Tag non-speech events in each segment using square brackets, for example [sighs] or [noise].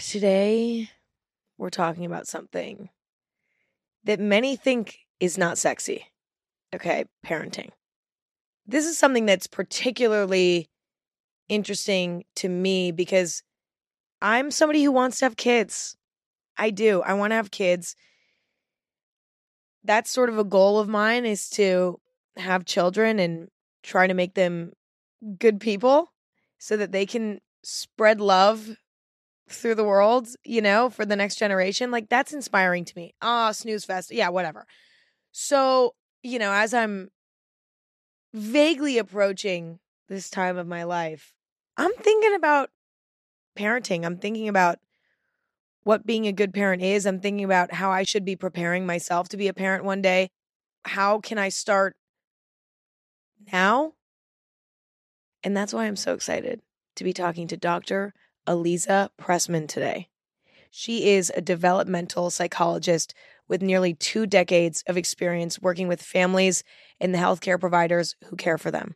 Today, we're talking about something that many think is not sexy. Okay, parenting. This is something that's particularly interesting to me because I'm somebody who wants to have kids. I do. I want to have kids. That's sort of a goal of mine is to have children and try to make them good people so that they can spread love through the world, you know, for the next generation. Like that's inspiring to me. Ah, oh, snooze fest. Yeah, whatever. So, you know, as I'm vaguely approaching this time of my life, I'm thinking about parenting. I'm thinking about what being a good parent is. I'm thinking about how I should be preparing myself to be a parent one day. How can I start now? And that's why I'm so excited to be talking to Dr. Aliza Pressman today. She is a developmental psychologist with nearly two decades of experience working with families and the healthcare providers who care for them.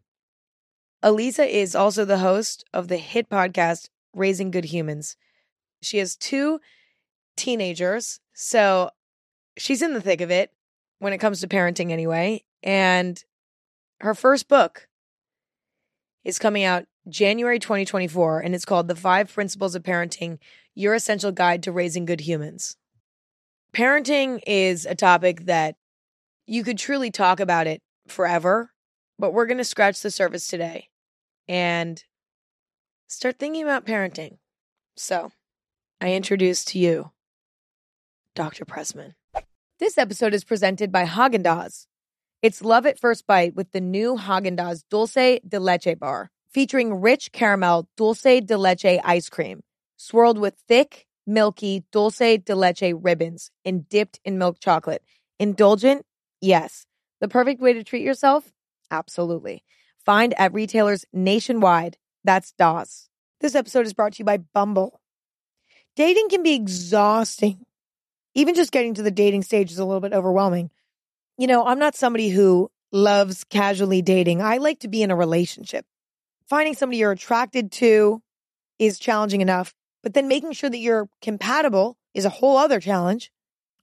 Aliza is also the host of the hit podcast Raising Good Humans. She has two teenagers, so she's in the thick of it when it comes to parenting, anyway. And her first book is coming out January 2024, and it's called The Five Principles of Parenting Your Essential Guide to Raising Good Humans. Parenting is a topic that you could truly talk about it forever, but we're going to scratch the surface today and start thinking about parenting. So, I introduce to you Dr. Pressman. This episode is presented by Haagen-Dazs. It's love at first bite with the new Haagen-Dazs Dulce de Leche bar featuring rich caramel dulce de leche ice cream, swirled with thick, milky dulce de leche ribbons and dipped in milk chocolate. Indulgent? Yes. The perfect way to treat yourself? Absolutely. Find at retailers nationwide. That's Dazs. This episode is brought to you by Bumble. Dating can be exhausting. Even just getting to the dating stage is a little bit overwhelming. You know, I'm not somebody who loves casually dating. I like to be in a relationship finding somebody you're attracted to is challenging enough, but then making sure that you're compatible is a whole other challenge.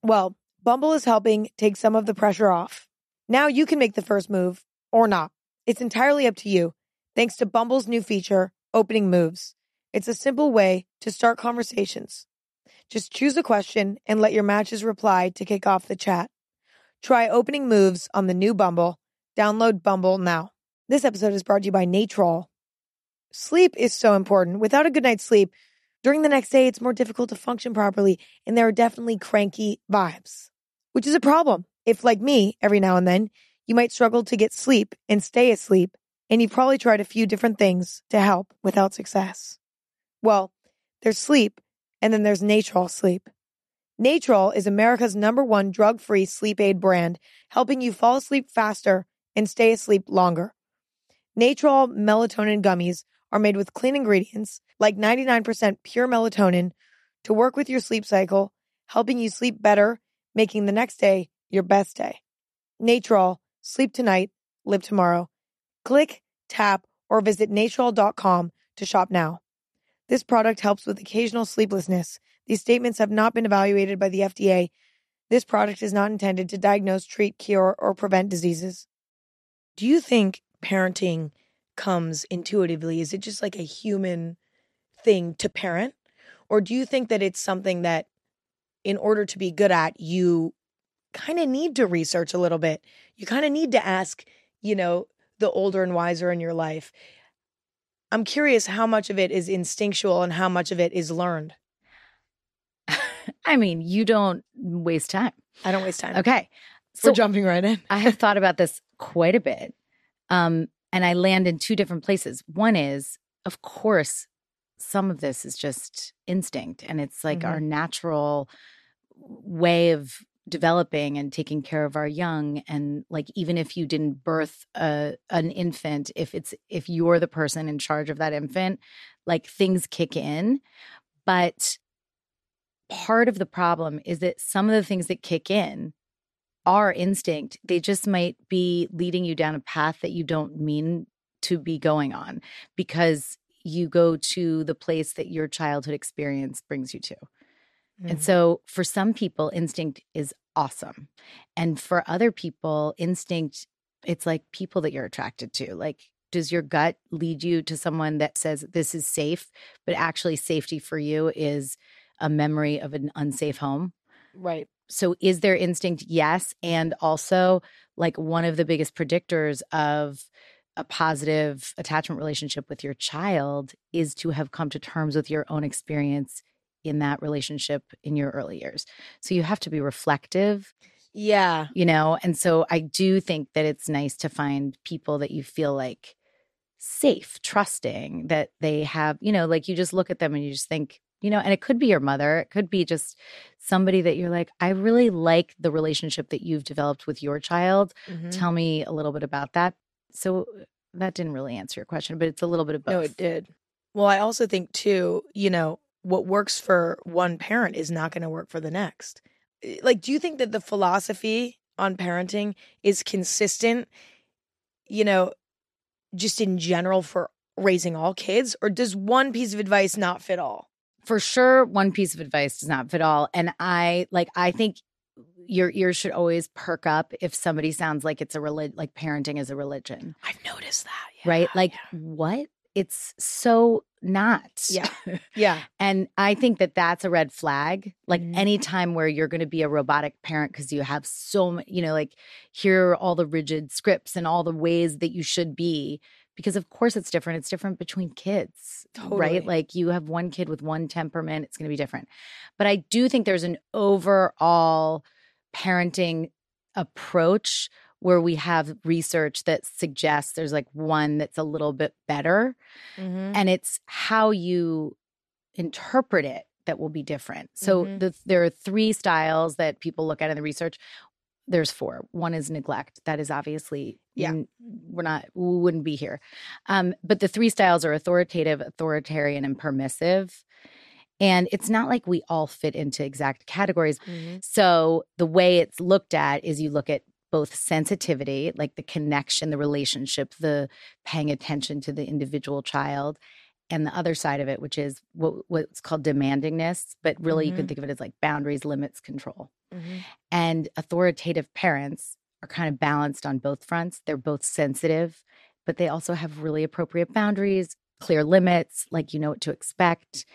Well, Bumble is helping take some of the pressure off. Now you can make the first move or not. It's entirely up to you. Thanks to Bumble's new feature, Opening Moves. It's a simple way to start conversations. Just choose a question and let your matches reply to kick off the chat. Try Opening Moves on the new Bumble. Download Bumble now. This episode is brought to you by Natrol. Sleep is so important. Without a good night's sleep, during the next day, it's more difficult to function properly, and there are definitely cranky vibes, which is a problem. If, like me, every now and then, you might struggle to get sleep and stay asleep, and you've probably tried a few different things to help without success. Well, there's sleep, and then there's Natrol Sleep. Natrol is America's number one drug free sleep aid brand, helping you fall asleep faster and stay asleep longer. Natrol melatonin gummies are made with clean ingredients like 99% pure melatonin to work with your sleep cycle, helping you sleep better, making the next day your best day. Natrol, sleep tonight, live tomorrow. Click, tap, or visit natrol.com to shop now. This product helps with occasional sleeplessness. These statements have not been evaluated by the FDA. This product is not intended to diagnose, treat, cure, or prevent diseases. Do you think parenting comes intuitively? Is it just like a human thing to parent? Or do you think that it's something that, in order to be good at, you kind of need to research a little bit? You kind of need to ask, you know, the older and wiser in your life. I'm curious how much of it is instinctual and how much of it is learned. [laughs] I mean, you don't waste time. I don't waste time. Okay. So We're jumping right in. I have thought about this quite a bit. Um, and I land in two different places. One is, of course, some of this is just instinct and it's like mm-hmm. our natural way of developing and taking care of our young and like even if you didn't birth a an infant if it's if you're the person in charge of that infant like things kick in but part of the problem is that some of the things that kick in are instinct. They just might be leading you down a path that you don't mean to be going on because you go to the place that your childhood experience brings you to. Mm-hmm. And so for some people, instinct is awesome. And for other people, instinct, it's like people that you're attracted to. Like, does your gut lead you to someone that says this is safe, but actually safety for you is a memory of an unsafe home? right. So is there instinct? Yes. And also, like, one of the biggest predictors of a positive attachment relationship with your child is to have come to terms with your own experience in that relationship in your early years. So you have to be reflective, Yeah. you know? And so I do think that it's nice to find people that you feel like safe, trusting, that they have, you know, like you just look at them and you just think, you know, and it could be your mother, it could be just somebody that you're like, I really like the relationship that you've developed with your child. Mhm. Tell me a little bit about that. So that didn't really answer your question, but it's a little bit of both. No, it did. Well, I also think too, you know, what works for one parent is not going to work for the next. Like, do you think that the philosophy on parenting is consistent, you know, just in general for raising all kids, or does one piece of advice not fit all? For sure one piece of advice does not fit all and i like i think your ears should always perk up if somebody sounds like it's a religion like parenting is a religion I've noticed that. right yeah, like what it's so not Yeah. [laughs] yeah. and i think that that's a red flag like Mhm. anytime where you're going to be a robotic parent because you have so many you know like here are all the rigid scripts and all the ways that you should be because of course it's different it's different between kids Totally. right like you have one kid with one temperament it's going to be different but i do think there's an overall parenting approach where we have research that suggests there's like one that's a little bit better Mhm. and it's how you interpret it that will be different. So Mhm. the, there are three styles that people look at in the research. There's four. One is neglect. That is obviously Yeah. we're not we wouldn't be here. Um, but the three styles are authoritative, authoritarian, and permissive. And it's not like we all fit into exact categories. Mhm. So the way it's looked at is you look at both sensitivity, like the connection, the relationship, the paying attention to the individual child, and the other side of it, which is what what's called demandingness, but really you Mhm. can think of it as like boundaries, limits, control. Mhm. And authoritative parents are kind of balanced on both fronts. They're both sensitive, but they also have really appropriate boundaries, clear limits, like you know what to expect.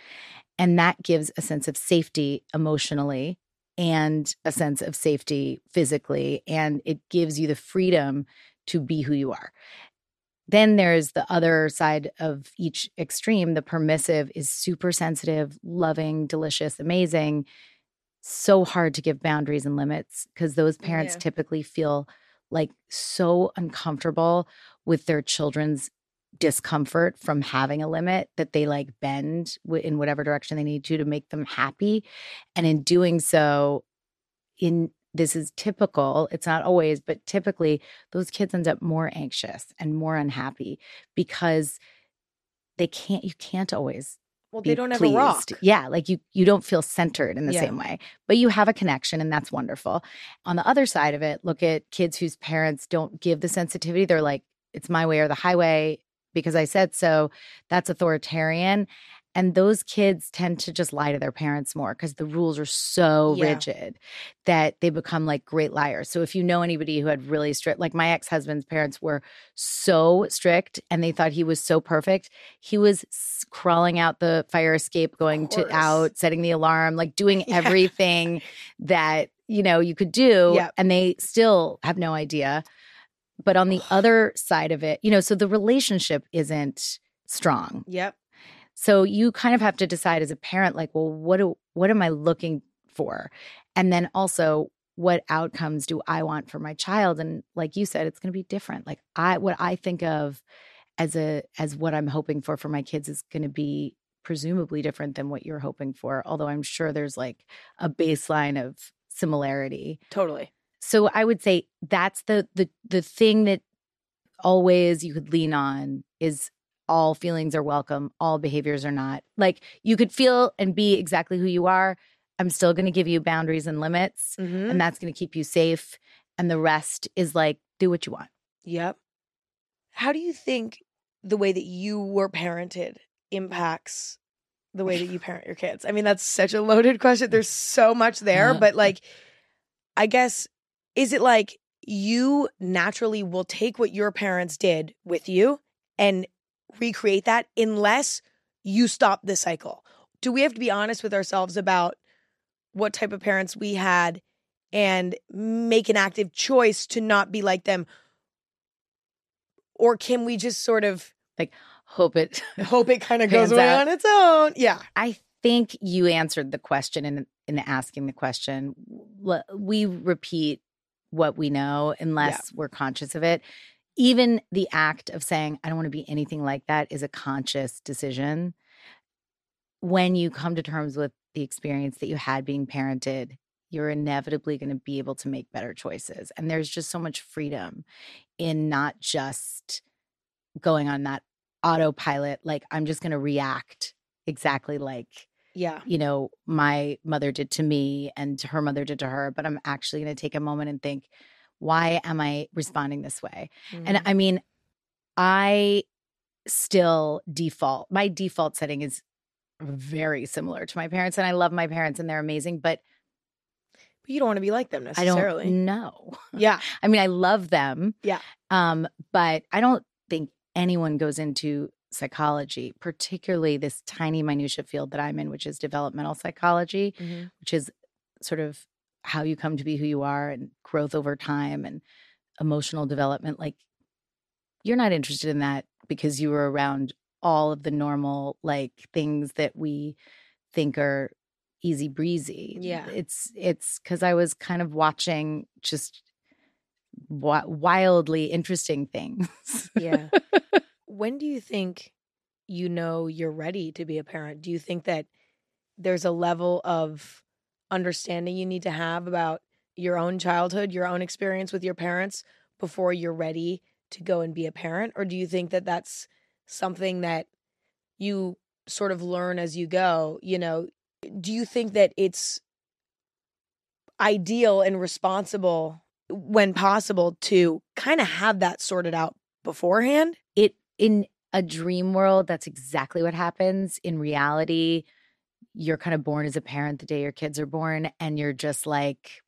And that gives a sense of safety emotionally and a sense of safety physically. And it gives you the freedom to be who you are. Then there's the other side of each extreme. The permissive is super sensitive, loving, delicious, amazing. So hard to give boundaries and limits because those parents Yeah. typically feel like so uncomfortable with their children's discomfort from having a limit that they like bend w- in whatever direction they need to to make them happy and in doing so in this is typical it's not always but typically those kids end up more anxious and more unhappy because they can't you can't always Well, they don't have pleased. a rock. Yeah, like you you don't feel centered in the Yeah. same way. But you have a connection and that's wonderful. On the other side of it, look at kids whose parents don't give the sensitivity. They're like it's my way or the highway because I said so. That's authoritarian. And those kids tend to just lie to their parents more because the rules are so Yeah. rigid that they become like great liars. So if you know anybody who had really strict, like my ex husband's parents were so strict and they thought he was so perfect, he was crawling out the fire escape, going to out, setting the alarm, like doing [laughs] Yeah. everything that you know you could do, Yep. and they still have no idea. But on the other side of it, you know, so the relationship isn't strong. Yep. So you kind of have to decide as a parent, like, well, what do what am I looking for? And then also what outcomes do I want for my child? And like you said, it's gonna be different. Like I what I think of as a as what I'm hoping for for my kids is gonna be presumably different than what you're hoping for. Although I'm sure there's like a baseline of similarity. Totally. So I would say that's the the the thing that always you could lean on is all feelings are welcome, all behaviors are not. Like you could feel and be exactly who you are. I'm still going to give you boundaries and limits, Mhm. and that's going to keep you safe. And the rest is like do what you want. Yep. How do you think the way that you were parented impacts the way that you parent your kids? I mean, that's such a loaded question. There's so much there, [laughs] but like, I guess, is it like you naturally will take what your parents did with you and recreate that unless you stop the cycle? Do we have to be honest with ourselves about what type of parents we had and make an active choice to not be like them? Or can we just sort of like hope it [laughs] hope it kind of goes away out. on its own? Yeah. I think you answered the question in in asking the question. We repeat what we know unless yeah. we're conscious of it. Even the act of saying, I don't want to be anything like that is a conscious decision. When you come to terms with the experience that you had being parented, you're inevitably going to be able to make better choices. And there's just so much freedom in not just going on that autopilot, like, I'm just going to react exactly like yeah you know my mother did to me and her mother did to her but i'm actually going to take a moment and think why am i responding this way mm. and i mean i still default my default setting is very similar to my parents and i love my parents and they're amazing but but you don't want to be like them necessarily. I don't know. [laughs] Yeah. I mean, I love them. Yeah. Um, but I don't think anyone goes into psychology, particularly this tiny minutia field that I'm in, which is developmental psychology, mm-hmm. which is sort of how you come to be who you are and growth over time and emotional development. Like you're not interested in that because you were around all of the normal like things that we think are easy breezy. Yeah. It's it's cuz I was kind of watching just wildly interesting things. Yeah. [laughs] when do you think you know you're ready to be a parent? Do you think that there's a level of understanding you need to have about your own childhood, your own experience with your parents before you're ready to go and be a parent? Or do you think that that's something that you sort of learn as you go? You know, do you think that it's ideal and responsible when possible to kind of have that sorted out beforehand? It in a dream world, that's exactly what happens. In reality, you're kind of born as a parent the day your kids are born, and you're just like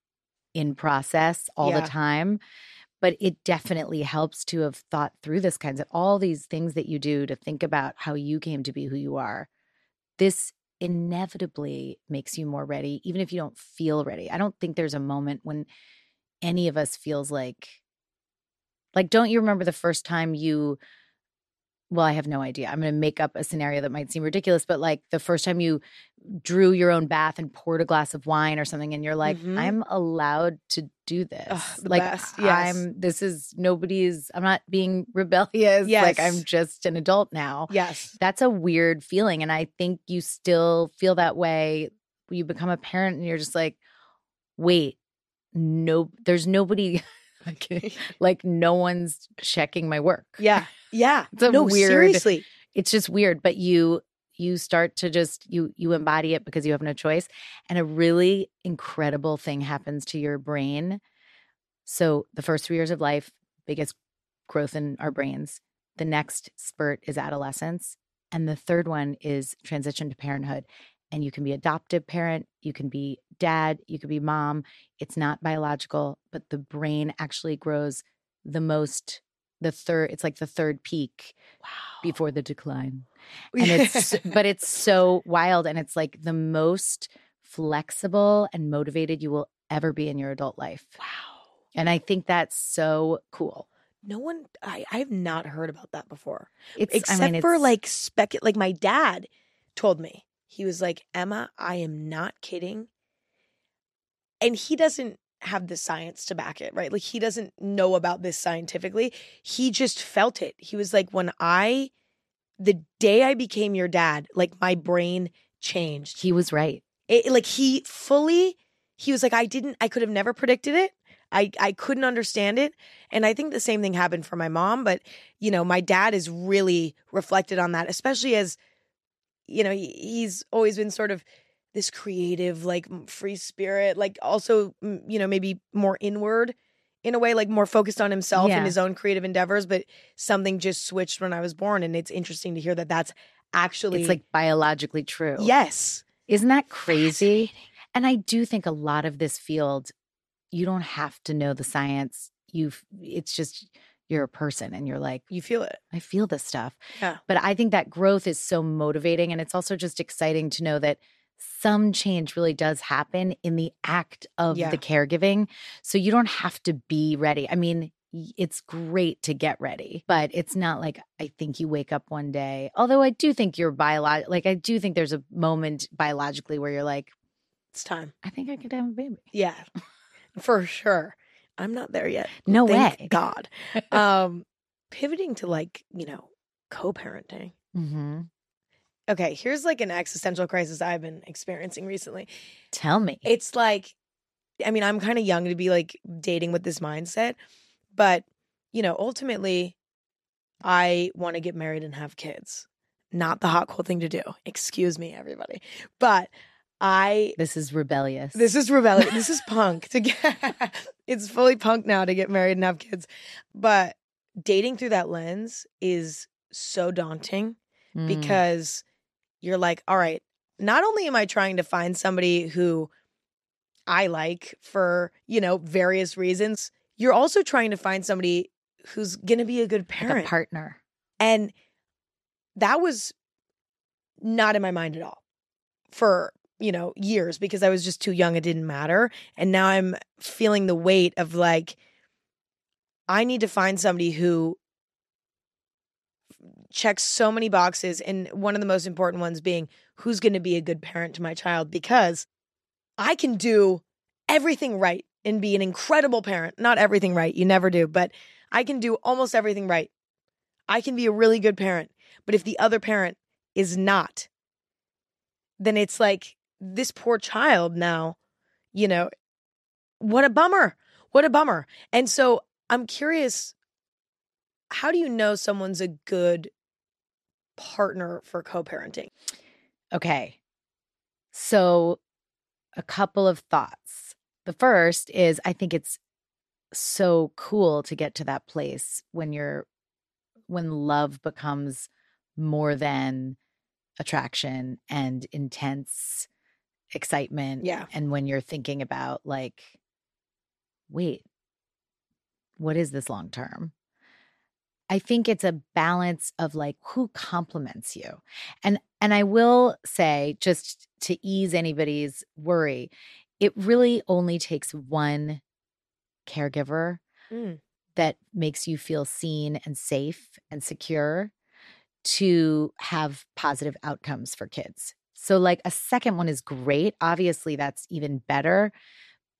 in process all yeah. the time. But it definitely helps to have thought through this kinds of all these things that you do to think about how you came to be who you are. This inevitably makes you more ready, even if you don't feel ready. I don't think there's a moment when any of us feels like, like, don't you remember the first time you well, I have no idea. I'm going to make up a scenario that might seem ridiculous, but like the first time you drew your own bath and poured a glass of wine or something, and you're like, mm-hmm. I'm allowed to do this. Ugh, like. Yes. I'm, this is nobody's, I'm not being rebellious. Yes. Like, I'm just an adult now. Yes. That's a weird feeling. And I think you still feel that way. You become a parent and you're just like, wait, no, there's nobody. [laughs] [laughs] like no one's checking my work. Yeah. Yeah. [laughs] It's no, weird, seriously. It's just weird, but you you start to just you you embody it because you have no choice and a really incredible thing happens to your brain. So the first 3 years of life, biggest growth in our brains. The next spurt is adolescence and the third one is transition to parenthood and you can be adoptive parent, you can be dad, you could be mom. It's not biological, but the brain actually grows the most the third it's like the third peak wow. before the decline. [laughs] And it's but it's so wild and it's like the most flexible and motivated you will ever be in your adult life. Wow. And I think that's so cool. No one I I have not heard about that before. It's except I mean, for like spec like my dad told me he was like, Emma, I am not kidding. And he doesn't have the science to back it, right? Like he doesn't know about this scientifically. He just felt it. He was like, when I, the day I became your dad, like my brain changed. He was right. It, like he fully, he was like, I didn't, I could have never predicted it. I, I couldn't understand it. And I think the same thing happened for my mom. But, you know, my dad is really reflected on that, especially as you know, he, he's always been sort of this creative, like free spirit, like also, you know, maybe more inward in a way, like more focused on himself yeah. and his own creative endeavors. But something just switched when I was born. And it's interesting to hear that that's actually It's like biologically true. yes. Isn't that crazy? And I do think a lot of this field, you don't have to know the science. You, it's just you're a person, and you're like, You feel it. I feel this stuff. Yeah. But I think that growth is so motivating, and it's also just exciting to know that some change really does happen in the act of Yeah. the caregiving. So you don't have to be ready. I mean. It's great to get ready, but it's not like I think you wake up one day. Although I do think you're biological, like I do think there's a moment biologically where you're like, It's time. I think I could have a baby. Yeah. For sure. I'm not there yet. No Thank way. God. Um pivoting to like, you know, co-parenting. Mm-hmm. Okay, here's like an existential crisis I've been experiencing recently. Tell me. It's like, I mean, I'm kind of young to be like dating with this mindset, but you know, ultimately, I want to get married and have kids. Not the hot, cool thing to do. Excuse me, everybody. But I, this is rebellious. this is rebellious. this is [laughs] punk to get, [laughs] it's fully punk now to get married and have kids. But dating through that lens is so daunting Mm. because you're like, all right, not only am I trying to find somebody who I like for, you know, various reasons, you're also trying to find somebody who's going to be a good Like parent. a partner. and that was not in my mind at all for, you know, years because I was just too young. It didn't matter. And now I'm feeling the weight of like, I need to find somebody who checks so many boxes. And one of the most important ones being who's going to be a good parent to my child because I can do everything right and be an incredible parent. Not everything right, you never do, but I can do almost everything right. I can be a really good parent. But if the other parent is not, then it's like this poor child now, you know, what a bummer. What a bummer. And so I'm curious how do you know someone's a good partner for co parenting? Okay. So, a couple of thoughts. The first is I think it's so cool to get to that place when you're when love becomes more than attraction and intense excitement Yeah. and when you're thinking about like wait what is this long term i think it's a balance of like who complements you and and i will say just to ease anybody's worry it really only takes one caregiver Mm. that makes you feel seen and safe and secure to have positive outcomes for kids. So, like a second one is great. Obviously, that's even better,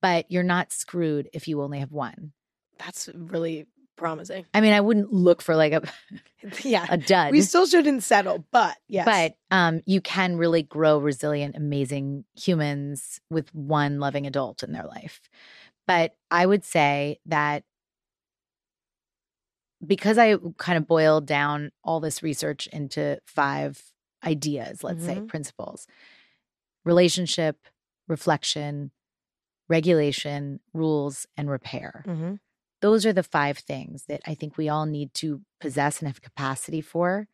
but you're not screwed if you only have one. That's really promising. I mean, I wouldn't look for like a, [laughs] yeah. a dud. We still shouldn't settle, but yes. But um, you can really grow resilient, amazing humans with one loving adult in their life. But I would say that because I kind of boiled down all this research into five ideas, let's say Mhm. principles relationship, reflection, regulation, rules, and repair Mhm. Those are the five things that I think we all need to possess and have capacity for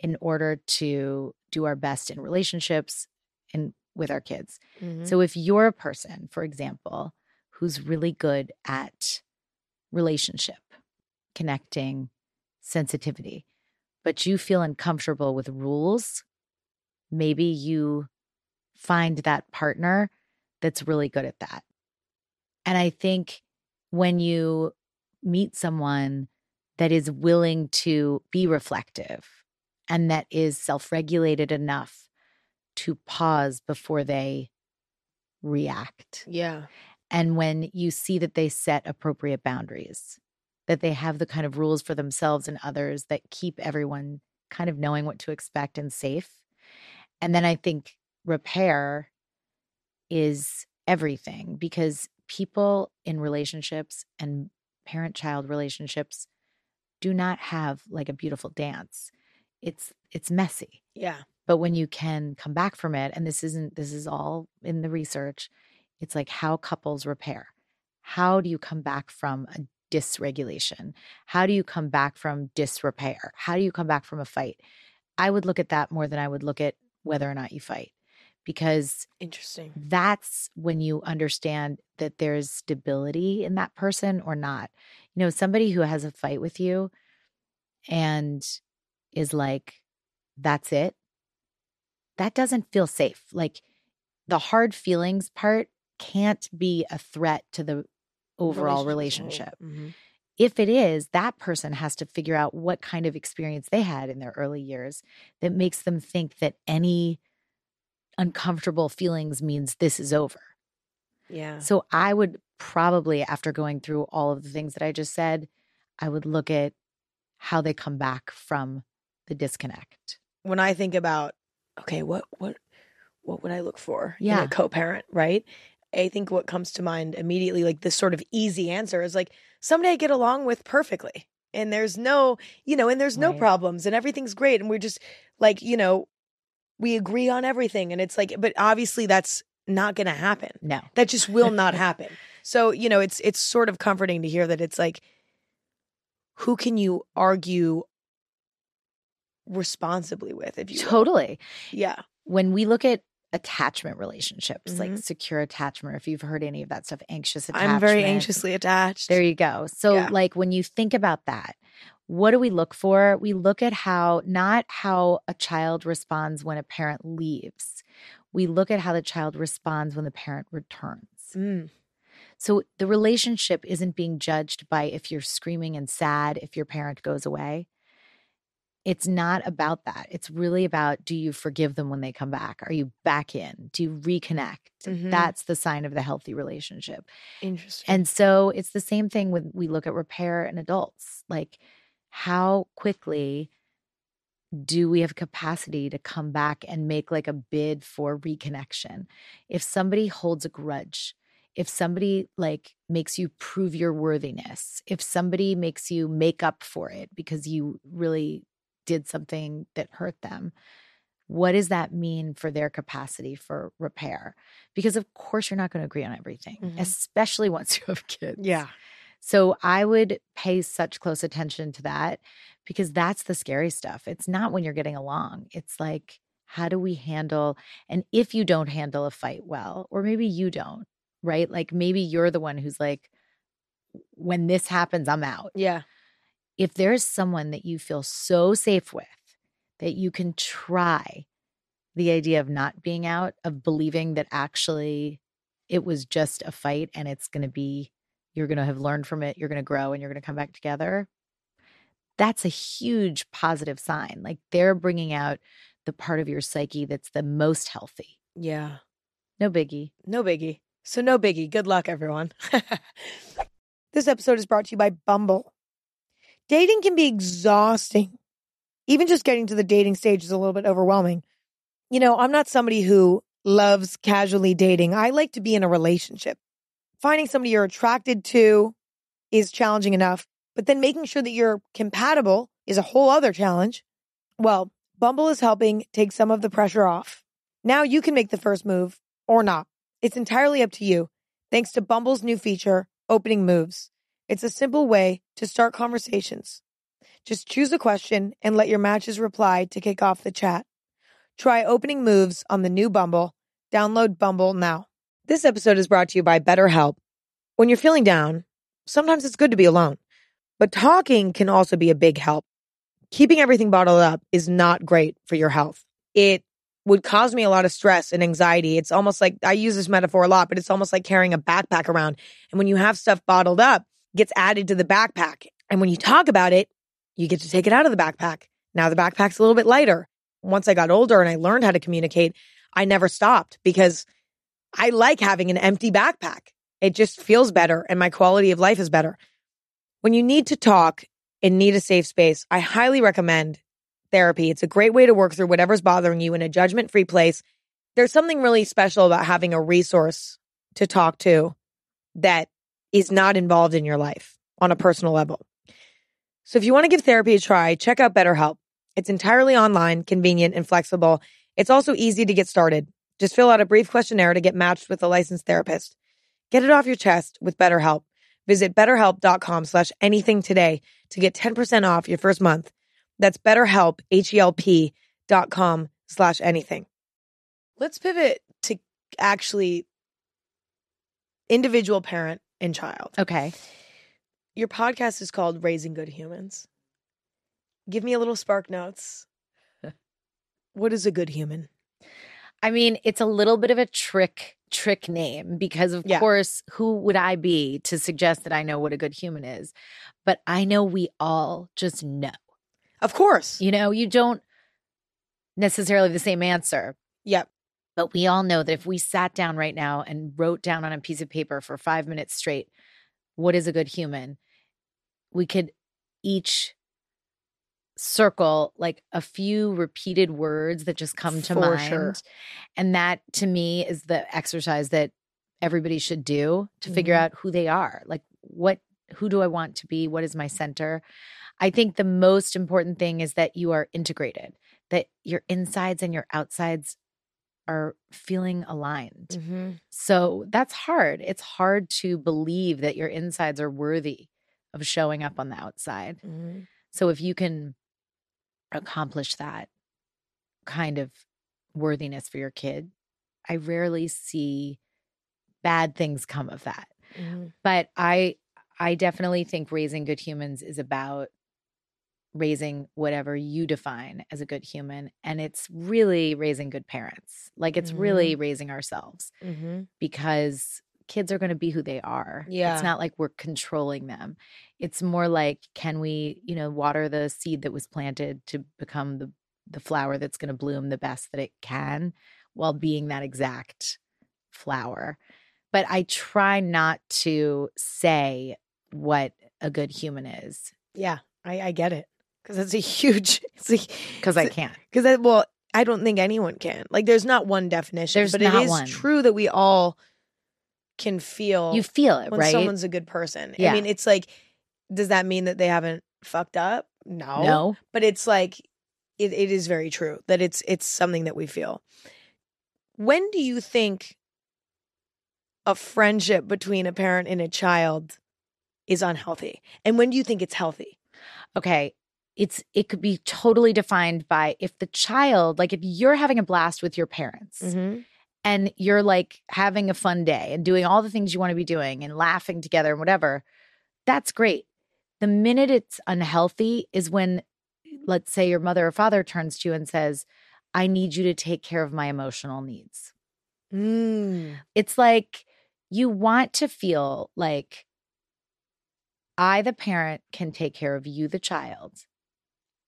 in order to do our best in relationships and with our kids. Mhm. So if you're a person, for example, who's really good at relationship, connecting, sensitivity, but you feel uncomfortable with rules, maybe you find that partner that's really good at that. And I think when you meet someone that is willing to be reflective and that is self regulated enough to pause before they react. yeah. And when you see that they set appropriate boundaries, that they have the kind of rules for themselves and others that keep everyone kind of knowing what to expect and safe. And then I think repair is everything because people in relationships and parent child relationships do not have like a beautiful dance. It's it's messy. Yeah. but when you can come back from it and this isn't this is all in the research it's like how couples repair? How do you come back from a dysregulation? How do you come back from disrepair? How do you come back from a fight? I would look at that more than I would look at whether or not you fight because Interesting. that's when you understand that there's stability in that person or not. You know, somebody who has a fight with you and is like, that's it, that doesn't feel safe. Like the hard feelings part can't be a threat to the overall relationship. Mhm. If it is, that person has to figure out what kind of experience they had in their early years that makes them think that any uncomfortable feelings means this is over. Yeah. So I would probably, after going through all of the things that I just said, I would look at how they come back from the disconnect. when I think about okay, what what what would I look for in Yeah. a co-parent, right? I think what comes to mind immediately, like this sort of easy answer, is like somebody I get along with perfectly, and there's no, you know, and there's no problems, and everything's great, and we're just like, you know, we agree on everything, and it's like, but obviously that's not going to happen. No. That just will not [laughs] happen. So, you know, it's it's sort of comforting to hear that it's like who can you argue responsibly with if you will? Totally. Yeah. When we look at attachment relationships, like Mhm. secure attachment, if you've heard any of that stuff, anxious attachment. I'm very anxiously attached. There you go. So, Yeah. like, when you think about that, what do we look for? We look at how, not how a child responds when a parent leaves, we look at how the child responds when the parent returns. Mm, So, the relationship isn't being judged by if you're screaming and sad if your parent goes away. It's not about that. It's really about do you forgive them when they come back? Are you back in? Do you reconnect? Mhm. That's the sign of the healthy relationship. interesting. And so it's the same thing when we look at repair in adults. Like, how quickly do we have capacity to come back and make like a bid for reconnection? If somebody holds a grudge, if somebody like makes you prove your worthiness, if somebody makes you make up for it because you really did something that hurt them, what does that mean for their capacity for repair? Because of course you're not going to agree on everything, Mhm. especially once [laughs] you have kids. yeah. So I would pay such close attention to that because that's the scary stuff. It's not when you're getting along. It's like, how do we handle, and if you don't handle a fight well, or maybe you don't, right? Like maybe you're the one who's like, when this happens, I'm out. Yeah. If there's someone that you feel so safe with that you can try the idea of not being out, of believing that actually it was just a fight and it's going to be you're going to have learned from it, you're going to grow, and you're going to come back together. That's a huge positive sign. Like they're bringing out the part of your psyche that's the most healthy. Yeah. No biggie. No biggie. So, no biggie. Good luck, everyone. [laughs] this episode is brought to you by Bumble. Dating can be exhausting. Even just getting to the dating stage is a little bit overwhelming. You know, I'm not somebody who loves casually dating. I like to be in a relationship. Finding somebody you're attracted to is challenging enough, but then making sure that you're compatible is a whole other challenge. Well, Bumble is helping take some of the pressure off. Now you can make the first move or not. It's entirely up to you. Thanks to Bumble's new feature, Opening Moves. It's a simple way to start conversations. Just choose a question and let your matches reply to kick off the chat. Try Opening Moves on the new Bumble. Download Bumble now. This episode is brought to you by BetterHelp. When you're feeling down, sometimes it's good to be alone, but talking can also be a big help. Keeping everything bottled up is not great for your health. It would cause me a lot of stress and anxiety. It's almost like I use this metaphor a lot, but it's almost like carrying a backpack around. And when you have stuff bottled up, it gets added to the backpack. And when you talk about it, you get to take it out of the backpack. Now the backpack's a little bit lighter. Once I got older and I learned how to communicate, I never stopped because I like having an empty backpack. It just feels better and my quality of life is better. When you need to talk and need a safe space, I highly recommend therapy. It's a great way to work through whatever's bothering you in a judgment free place. There's something really special about having a resource to talk to that is not involved in your life on a personal level. So if you want to give therapy a try, check out BetterHelp. It's entirely online, convenient, and flexible. It's also easy to get started. Just fill out a brief questionnaire to get matched with a licensed therapist. Get it off your chest with BetterHelp. Visit betterhelp.com slash anything today to get 10% off your first month. That's betterhelp, H-E-L-P com slash anything. Let's pivot to actually individual parent and child. Okay. Your podcast is called Raising Good Humans. Give me a little spark notes. [laughs] what is a good human? I mean, it's a little bit of a trick trick name because of Yeah. course, who would I be to suggest that I know what a good human is? But I know we all just know. Of course. You know, you don't necessarily have the same answer, Yep. but we all know that if we sat down right now and wrote down on a piece of paper for 5 minutes straight what is a good human, we could each circle like a few repeated words that just come to For mind. sure. And that to me is the exercise that everybody should do to figure Mhm. out who they are. Like what who do I want to be? What is my center? I think the most important thing is that you are integrated, that your insides and your outsides are feeling aligned. Mm-hmm. So that's hard. It's hard to believe that your insides are worthy of showing up on the outside. Mm-hmm. So if you can accomplish that kind of worthiness for your kid, I rarely see bad things come of that. Mm-hmm. But I I definitely think raising good humans is about raising whatever you define as a good human and it's really raising good parents. Like it's really raising ourselves Mm-hmm. because kids are going to be who they are. Yeah. It's not like we're controlling them. It's more like can we, you know, water the seed that was planted to become the the flower that's going to bloom the best that it can while being that exact flower. But I try not to say what a good human is Yeah, I, I get it because it's a [laughs] huge. Because I can't. because well, I don't think anyone can. Like, there's not one definition. There's but not it is one. true that we all can feel You feel it, when right? someone's a good person. Yeah. I mean, it's like, does that mean that they haven't fucked up? No, no. But it's like, it, it is very true that it's it's something that we feel. When do you think a friendship between a parent and a child is unhealthy, and when do you think it's healthy? okay it's it could be totally defined by if the child like if you're having a blast with your parents Mm-hmm. And you're like having a fun day and doing all the things you want to be doing and laughing together and whatever that's great the minute it's unhealthy is when let's say your mother or father turns to you and says i need you to take care of my emotional needs Mm. it's like you want to feel like I, the parent, can take care of you, the child,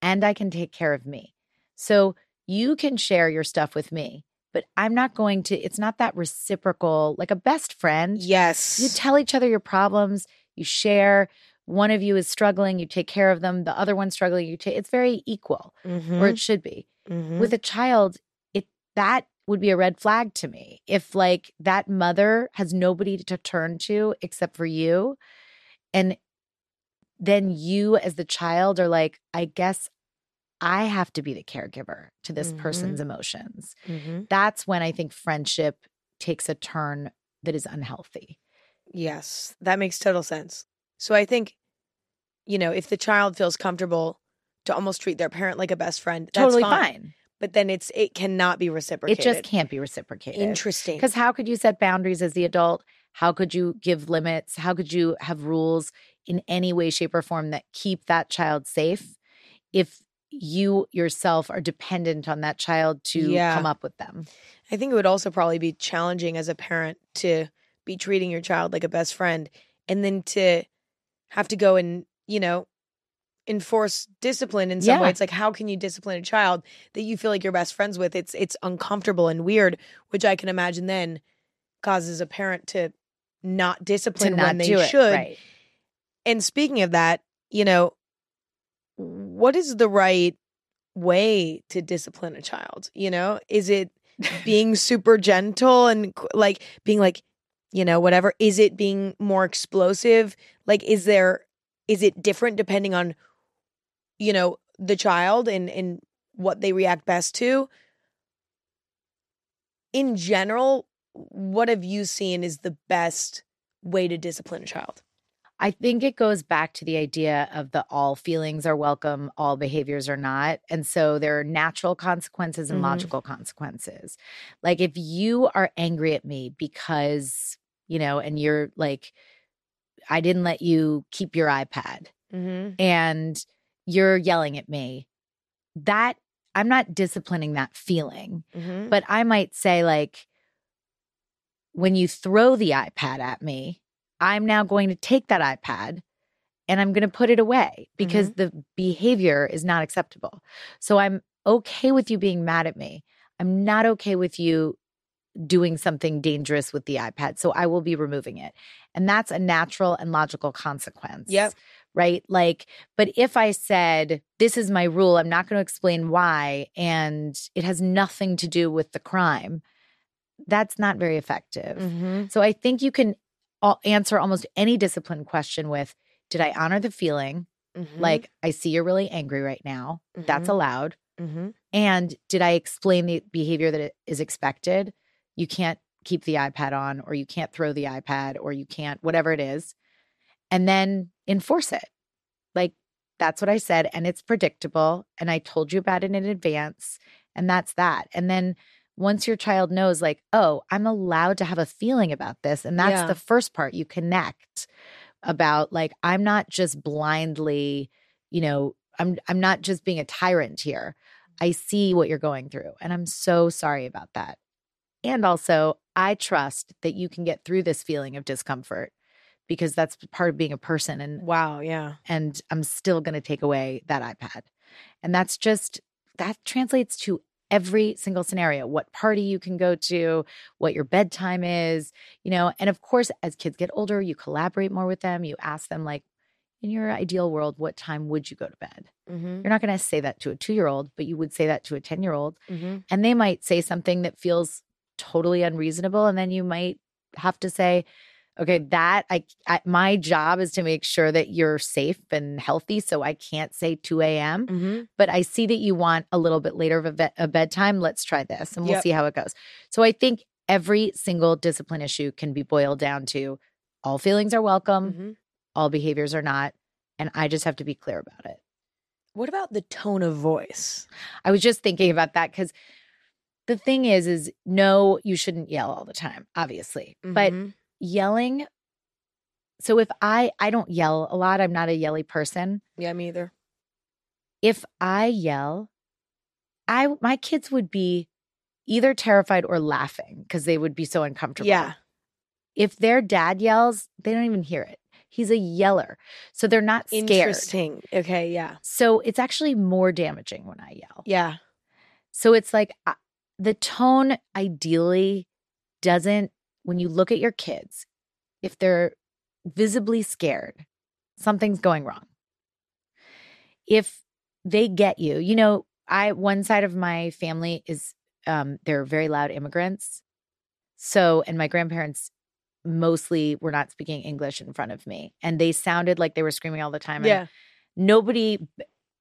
and I can take care of me. So you can share your stuff with me, but I'm not going to, it's not that reciprocal, like a best friend. Yes. You tell each other your problems, you share. One of you is struggling, you take care of them. The other one's struggling, you take, it's very equal, Mhm. or it should be Mhm. with a child it that would be a red flag to me if like that mother has nobody to turn to except for you and then you as the child are like i guess i have to be the caregiver to this Mhm. person's emotions Mhm. that's when i think friendship takes a turn that is unhealthy Yes, that makes total sense. So I think, you know, if the child feels comfortable to almost treat their parent like a best friend, that's totally fine. fine, But then it's it cannot be reciprocated. it just can't be reciprocated interesting. Because how could you set boundaries as the adult? How could you give limits? How could you have rules in any way, shape, or form that keep that child safe if you yourself are dependent on that child to Yeah. come up with them? I think it would also probably be challenging as a parent to be treating your child like a best friend and then to have to go and, you know, enforce discipline in some Yeah. way. It's like how can you discipline a child that you feel like you're best friends with? It's it's uncomfortable and weird, which I can imagine then causes a parent to not To discipline not when they do it. should. Right. And speaking of that, you know, what is the right way to discipline a child? You know, is it [laughs] being super gentle and like being like, you know, whatever? Is it being more explosive? Like, is there, is it different depending on, you know, the child and, and what they react best to? In general, what have you seen is the best way to discipline a child? I think it goes back to the idea of the all feelings are welcome, all behaviors are not. And so there are natural consequences and Mhm. logical consequences. Like if you are angry at me because, you know, and you're like, I didn't let you keep your iPad Mm-hmm. and you're yelling at me, that I'm not disciplining that feeling. Mm-hmm. But I might say, like, when you throw the iPad at me, I'm now going to take that iPad and I'm going to put it away because the behavior is not acceptable. So I'm okay with you being mad at me. I'm not okay with you doing something dangerous with the iPad. So I will be removing it. And that's a natural and logical consequence. Yep. Right. Like, but if I said, this is my rule, I'm not going to explain why, and it has nothing to do with the crime, that's not very effective. Mm-hmm. So I think you can answer almost any discipline question with, did I honor the feeling? Mm-hmm. Like, I see you're really angry right now. That's allowed. Mm-hmm. And did I explain the behavior that is expected? You can't keep the iPad on, or you can't throw the iPad, or you can't, whatever it is. And then enforce it. Like, that's what I said. And it's predictable. And I told you about it in advance. And that's that. And then once your child knows, like, oh, I'm allowed to have a feeling about this. And that's Yeah. the first part you connect about, like, I'm not just blindly, you know, I'm I'm not just being a tyrant here. I mm. see what you're going through. And I'm so sorry about that. And also, I trust that you can get through this feeling of discomfort because that's part of being a person and Wow. Yeah. and I'm still going to take away that iPad. And that's just that translates to every single scenario what party you can go to, what your bedtime is, you know. And of course, as kids get older, you collaborate more with them. You ask them, like, in your ideal world, what time would you go to bed? Mm-hmm. You're not going to say that to a two year old, but you would say that to a 10 year old. Mm-hmm. And they might say something that feels totally unreasonable. And then you might have to say, okay, that I, I my job is to make sure that you're safe and healthy. So I can't say 2 a.m. Mm-hmm. But I see that you want a little bit later of a, bed, a bedtime. Let's try this and we'll Yep. see how it goes. So I think every single discipline issue can be boiled down to all feelings are welcome, Mm-hmm. all behaviors are not. And I just have to be clear about it. What about the tone of voice? I was just thinking about that because the thing is, is no, you shouldn't yell all the time, obviously. But Mhm. Yelling, so if I I don't yell a lot, I'm not a yelly person. yeah, me either. If I yell, I my kids would be either terrified or laughing because they would be so uncomfortable. Yeah. If their dad yells, they don't even hear it. He's a yeller. So they're not scared. Interesting. Okay. Yeah. So it's actually more damaging when I yell. Yeah. So it's like uh, the tone ideally doesn't, when you look at your kids, if they're visibly scared, something's going wrong. If they get you, you know, I, one side of my family is, um, they're very loud immigrants. So, and my grandparents mostly were not speaking English in front of me and they sounded like they were screaming all the time. and Yeah. Nobody,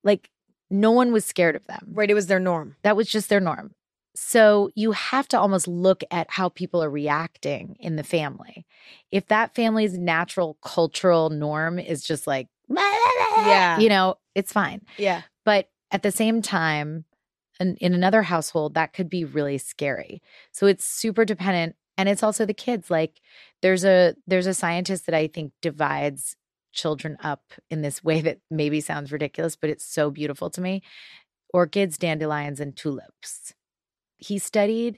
like, no one was scared of them. Right. It was their norm. That was just their norm. So you have to almost look at how people are reacting in the family. If that family's natural cultural norm is just like, [laughs] Yeah. you know, it's fine. Yeah. But at the same time, in, in another household, that could be really scary. So it's super dependent. And it's also the kids. Like there's a there's a scientist that I think divides children up in this way that maybe sounds ridiculous, but it's so beautiful to me. Orchids, dandelions, and tulips. He studied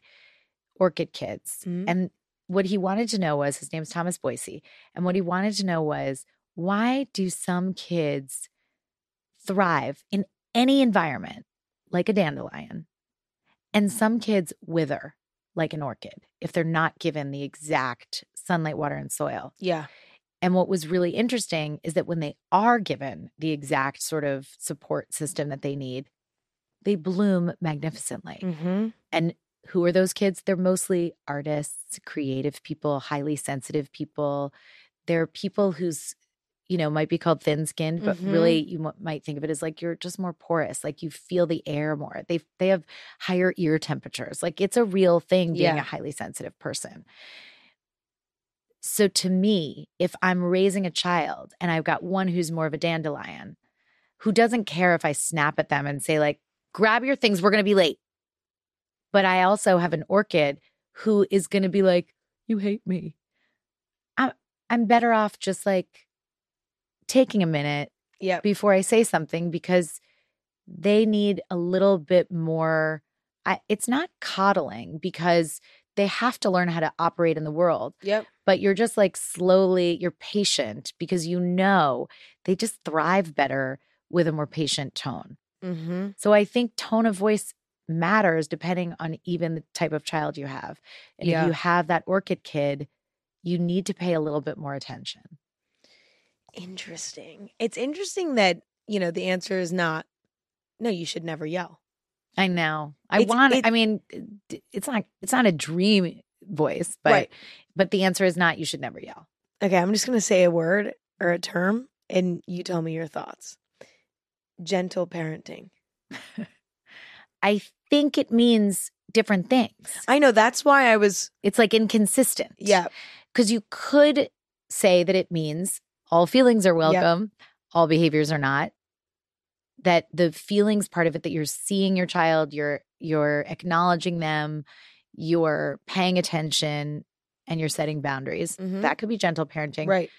orchid kids. Mhm. And what he wanted to know was his name's Thomas Boyce. And what he wanted to know was why do some kids thrive in any environment like a dandelion and some kids wither like an orchid if they're not given the exact sunlight, water, and soil? Yeah. And what was really interesting is that when they are given the exact sort of support system that they need, they bloom magnificently. Mm-hmm. And who are those kids? They're mostly artists, creative people, highly sensitive people. They're people who's, you know, might be called thin skinned, but Mhm. really you m- might think of it as like you're just more porous, like you feel the air more. They they have higher ear temperatures. Like it's a real thing being Yeah. a highly sensitive person. So to me, if I'm raising a child and I've got one who's more of a dandelion, who doesn't care if I snap at them and say, like, grab your things, we're going to be late. But I also have an orchid who is going to be like, you hate me. I'm, I'm better off just like taking a minute Yeah. before I say something because they need a little bit more. I, it's not coddling because they have to learn how to operate in the world, Yep. but you're just like slowly, you're patient because you know they just thrive better with a more patient tone. Mm-hmm. So I think tone of voice matters depending on even the type of child you have. And Yeah. if you have that orchid kid, you need to pay a little bit more attention. Interesting. It's interesting that, you know, the answer is not, no, you should never yell. I know. I It's- want. it- I mean, it's not. It's not a dream voice, but Right. but the answer is not. You should never yell. Okay, I'm just going to say a word or a term and you tell me your thoughts. Gentle parenting. [laughs] I think it means different things. I know that's why I was, It's like inconsistent. yeah, because you could say that it means all feelings are welcome, all behaviors are not. That the feelings part of it, that you're seeing your child, you're you're acknowledging them, you're paying attention, and you're setting boundaries. Mhm. That could be gentle parenting. right.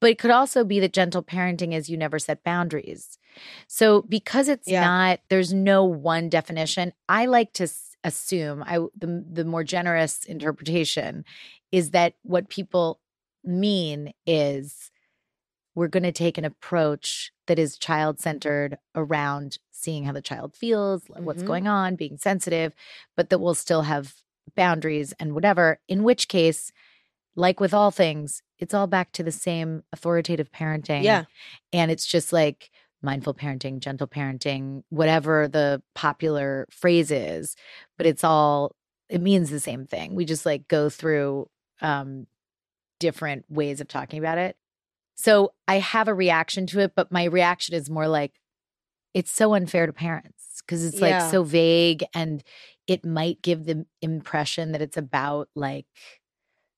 But it could also be that gentle parenting is you never set boundaries. So because it's Yeah. not, there's no one definition. I like to assume I the the more generous interpretation is that what people mean is we're going to take an approach that is child centered around seeing how the child feels, what's Mhm. going on, being sensitive, but that we'll still have boundaries and whatever. In which case, like with all things, it's all back to the same authoritative parenting. Yeah. And it's just like mindful parenting, gentle parenting, whatever the popular phrase is, but it's all, it means the same thing. We just like go through um, different ways of talking about it. So I have a reaction to it, but my reaction is more like, it's so unfair to parents because it's Yeah. like so vague and it might give the impression that it's about like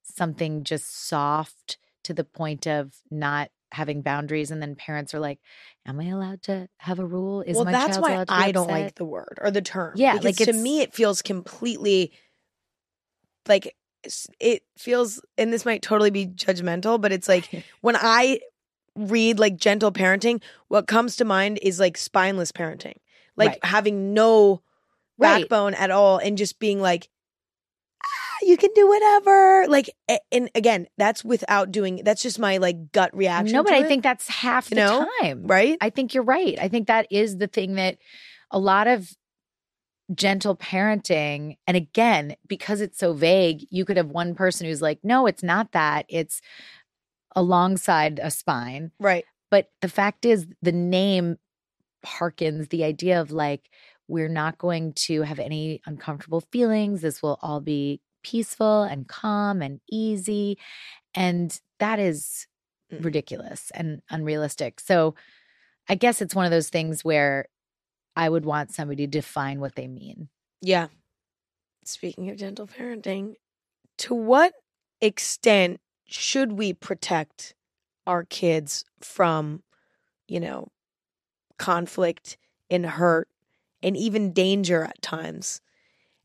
something just soft to the point of not having boundaries and then parents are like am i allowed to have a rule is well, my that's child why allowed to be I don't like the word or the term. Yeah, because like to me, it feels completely like it feels, and this might totally be judgmental, but it's like [laughs] when I read like gentle parenting, what comes to mind is like spineless parenting, like Right. having no Right. backbone at all and just being like, you can do whatever. Like, and again, that's without doing, that's just my like gut reaction. no but i it, think that's half You the know? time right? I think you're right. I think that is the thing that a lot of gentle parenting, and again, because it's so vague, you could have one person who's like, no, it's not that. It's alongside a spine. right. But the fact is, the name harkens the idea of like, we're not going to have any uncomfortable feelings. This will all be peaceful and calm and easy. And that is Mm. ridiculous and unrealistic. So I guess it's one of those things where I would want somebody to define what they mean. Yeah. Speaking of gentle parenting, to what extent should we protect our kids from, you know, conflict and hurt and even danger at times?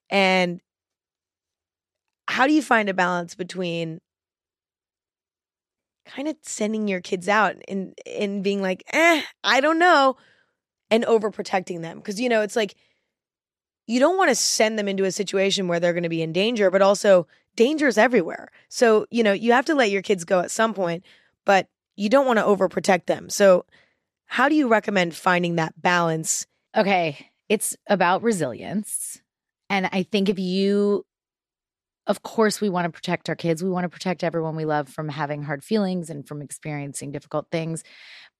And how do you find a balance between kind of sending your kids out and and being like, "Eh, I don't know," and overprotecting them? Cuz you know, it's like you don't want to send them into a situation where they're going to be in danger, but also danger is everywhere. So, you know, you have to let your kids go at some point, but you don't want to overprotect them. So, how do you recommend finding that balance? Okay. It's about resilience. And I think if you, of course, we want to protect our kids. We want to protect everyone we love from having hard feelings and from experiencing difficult things.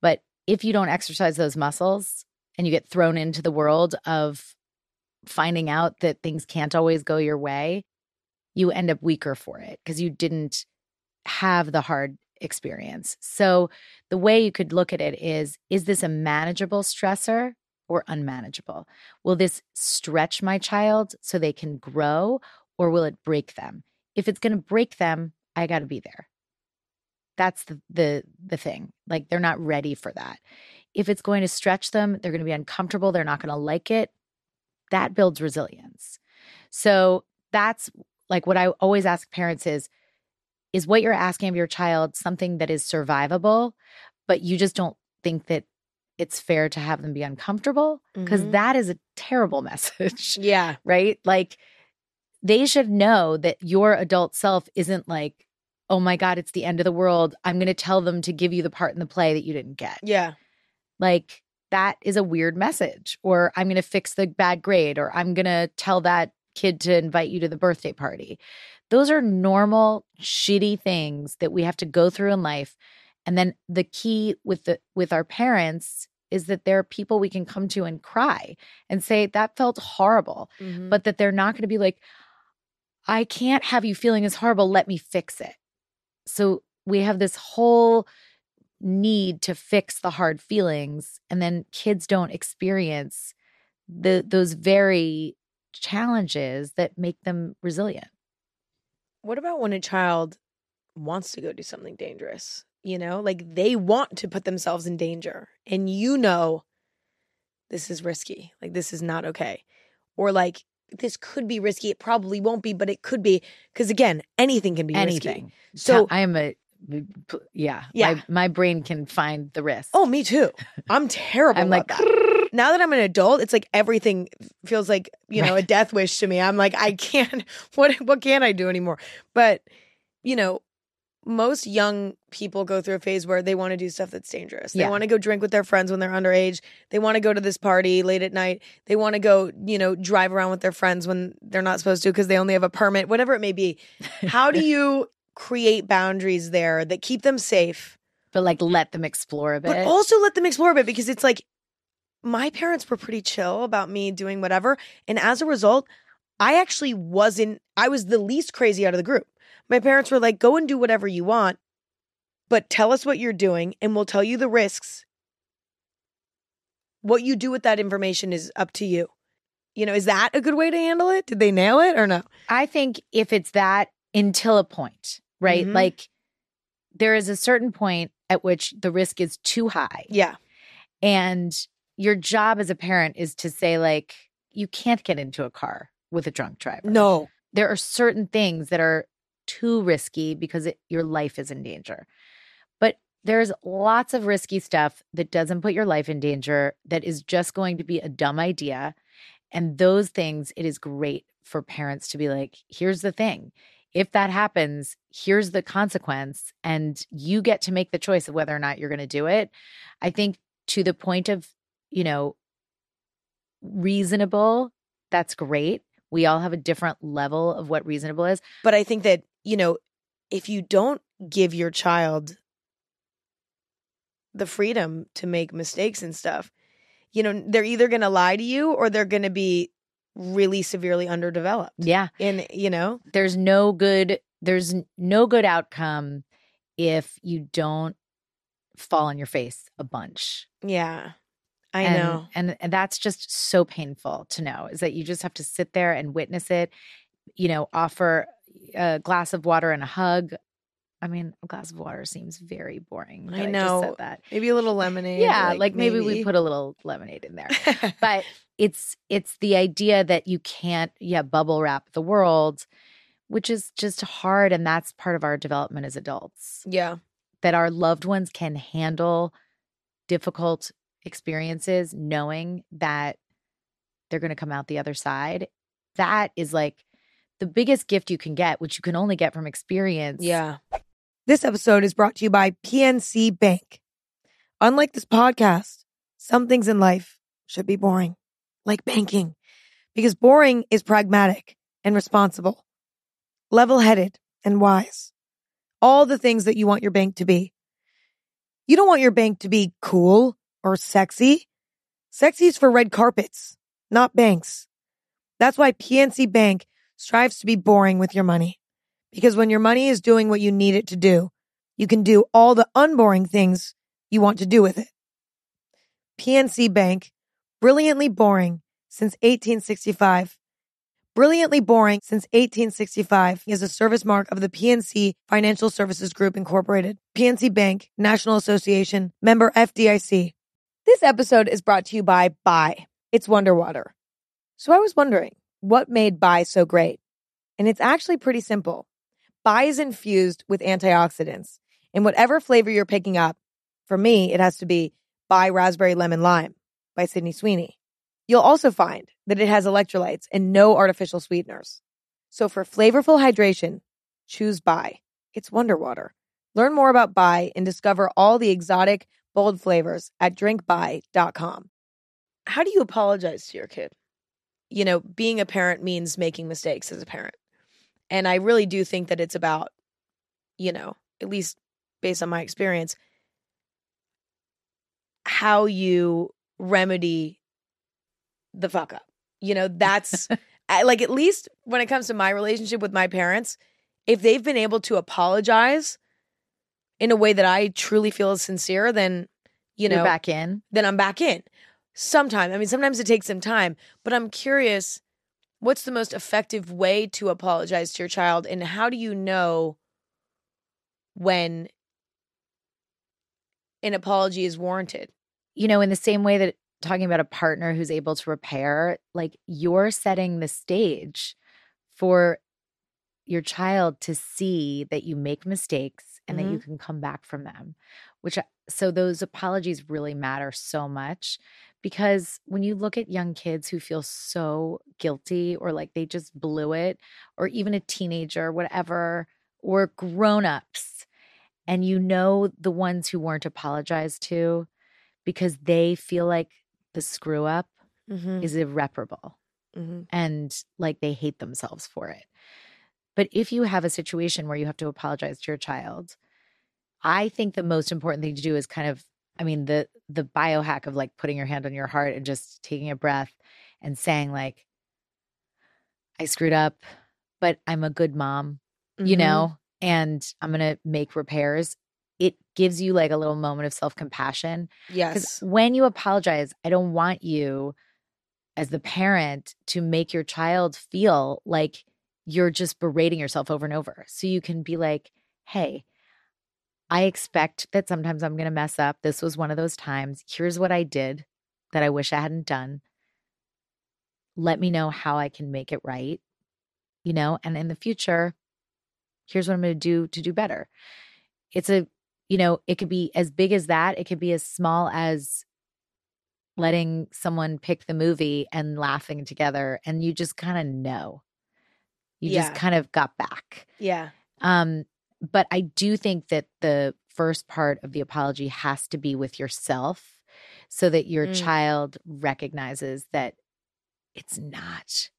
But if you don't exercise those muscles and you get thrown into the world of finding out that things can't always go your way, you end up weaker for it because you didn't have the hard experience. So the way you could look at it is is this a manageable stressor or unmanageable? Will this stretch my child so they can grow or will it break them? If it's going to break them, I got to be there. That's the the the thing. Like they're not ready for that. If it's going to stretch them, they're going to be uncomfortable, they're not going to like it. That builds resilience. So that's like what I always ask parents is is what you're asking of your child something that is survivable, but you just don't think that it's fair to have them be uncomfortable because Mhm. is a terrible [laughs] message, Yeah. right? Like they should know that your adult self isn't like, oh my God, it's the end of the world. I'm going to tell them to give you the part in the play that you didn't get. Yeah. Like that is a weird message. Or I'm going to fix the bad grade, or I'm going to tell that kid to invite you to the birthday party. Those are normal, shitty things that we have to go through in life. And then the key with the with our parents is that there are people we can come to and cry and say that felt horrible, Mhm. but that they're not going to be like, I can't have you feeling as horrible. Let me fix it. So we have this whole need to fix the hard feelings, and then kids don't experience the those very challenges that make them resilient. What about when a child wants to go do something dangerous? You know, like they want to put themselves in danger and you know this is risky. Like this is not okay. Or like this could be risky. It probably won't be, but it could be. Because again, anything can be risky. Anything. So I am a yeah. Yeah. My, my brain can find the risk. Oh, me too. I'm [laughs] terrible. I'm like, that. now that I'm an adult, it's like everything feels like you know Right. a death wish to me. I'm like, I can't. [laughs] What what can I do anymore? But you know, most young people go through a phase where they want to do stuff that's dangerous. They Yeah. want to go drink with their friends when they're underage. They want to go to this party late at night. They want to go, you know, drive around with their friends when they're not supposed to because they only have a permit. Whatever it may be. [laughs] How do you create boundaries there that keep them safe? but like let them explore a bit. but also let them explore a bit because it's like my parents were pretty chill about me doing whatever and as a result i actually wasn't i was the least crazy out of the group my parents were like go and do whatever you want but tell us what you're doing and we'll tell you the risks what you do with that information is up to you you know is that a good way to handle it did they nail it or no I think if it's that until a point, right? Mhm. Like there is a certain point at which the risk is too high. yeah And your job as a parent is to say, like, you can't get into a car with a drunk driver. no There are certain things that are too risky because it, your life is in danger. But there's lots of risky stuff that doesn't put your life in danger, that is just going to be a dumb idea. And those things, it is great for parents to be like, here's the thing. If that happens, here's the consequence. And you get to make the choice of whether or not you're going to do it. I think to the point of, you know, reasonable, that's great. We all have a different level of what reasonable is. But I think that, you know, if you don't give your child the freedom to make mistakes and stuff, you know, they're either going to lie to you or they're going to be really severely underdeveloped. Yeah. And, you know, There's no good there's no good outcome if you don't fall on your face a bunch. yeah, I and, know. And and that's just so painful to know is that you just have to sit there and witness it, you know, offer a glass of water and a hug. I mean, a glass of water seems very boring. I know. just said that. Maybe a little [laughs] lemonade. Yeah, like, maybe, we put a little lemonade in there. [laughs] but it's it's the idea that you can't yeah bubble wrap the world which is just hard and that's part of our development as adults yeah. that our loved ones can handle difficult experiences knowing that they're going to come out the other side that is like the biggest gift you can get which you can only get from experience Yeah. This episode is brought to you by PNC Bank. Unlike this podcast, some things in life should be boring, like banking, because boring is pragmatic and responsible, level headed and wise. All the things that you want your bank to be. You don't want your bank to be cool or sexy. Sexy is for red carpets, not banks. That's why PNC Bank strives to be boring with your money. Because when your money is doing what you need it to do, you can do all the unboring things you want to do with it. PNC Bank, brilliantly boring since 1865. Brilliantly Boring since 1865 is a service mark of the PNC Financial Services Group Incorporated, PNC Bank, National Association, member FDIC. This episode is brought to you by Bai. It's Wonder Water. So I was wondering, what made Bai so great? And it's actually pretty simple. Bai is infused with antioxidants in whatever flavor you're picking up. For me, it has to be Bai Raspberry Lemon Lime by Sydney Sweeney. You'll also find that it has electrolytes and no artificial sweeteners. So for flavorful hydration, choose Bai. It's Wonder Water. Learn more about Bai and discover all the exotic, bold flavors at drinkbai.com. How do you apologize to your kid? You know, being a parent means making mistakes as a parent. And I really do think that it's about, you know, at least based on my experience, how you remedy the fuck up. You know, that's [laughs] I, like at least when it comes to my relationship with my parents, if they've been able to apologize in a way that I truly feel is sincere, then you know, You're back in. then I'm back in. Sometimes, I mean, sometimes it takes some time, but I'm curious what's the most effective way to apologize to your child and how do you know when an apology is warranted? You know, in the same way that talking about a partner who's able to repair, like you're setting the stage for your child to see that you make mistakes and that you mm-hmm. can come back from them. Which, uh, so those apologies really matter so much because when you look at young kids who feel so guilty or like they just blew it, or even a teenager, whatever, or grown ups, and you know the ones who weren't apologized to because they feel like the screw up Mm-hmm. is irreparable Mm-hmm. and like they hate themselves for it. But if you have a situation where you have to apologize to your child, I think the most important thing to do is kind of I mean the the biohack of like putting your hand on your heart and just taking a breath and saying like I screwed up, but I'm a good mom, Mm-hmm. you know, and I'm going to make repairs. It gives you like a little moment of self-compassion because Yes. when you apologize, I don't want you as the parent to make your child feel like you're just berating yourself over and over. So you can be like, hey, I expect that sometimes I'm going to mess up. This was one of those times. Here's what I did that I wish I hadn't done. Let me know how I can make it right, you know, and in the future, here's what I'm going to do to do better. It's a, you know, it could be as big as that. It could be as small as letting someone pick the movie and laughing together and you just kind of know. You Yeah. just kind of got back. Yeah. Um, but I do think that the first part of the apology has to be with yourself so that your Mm. child recognizes that it's not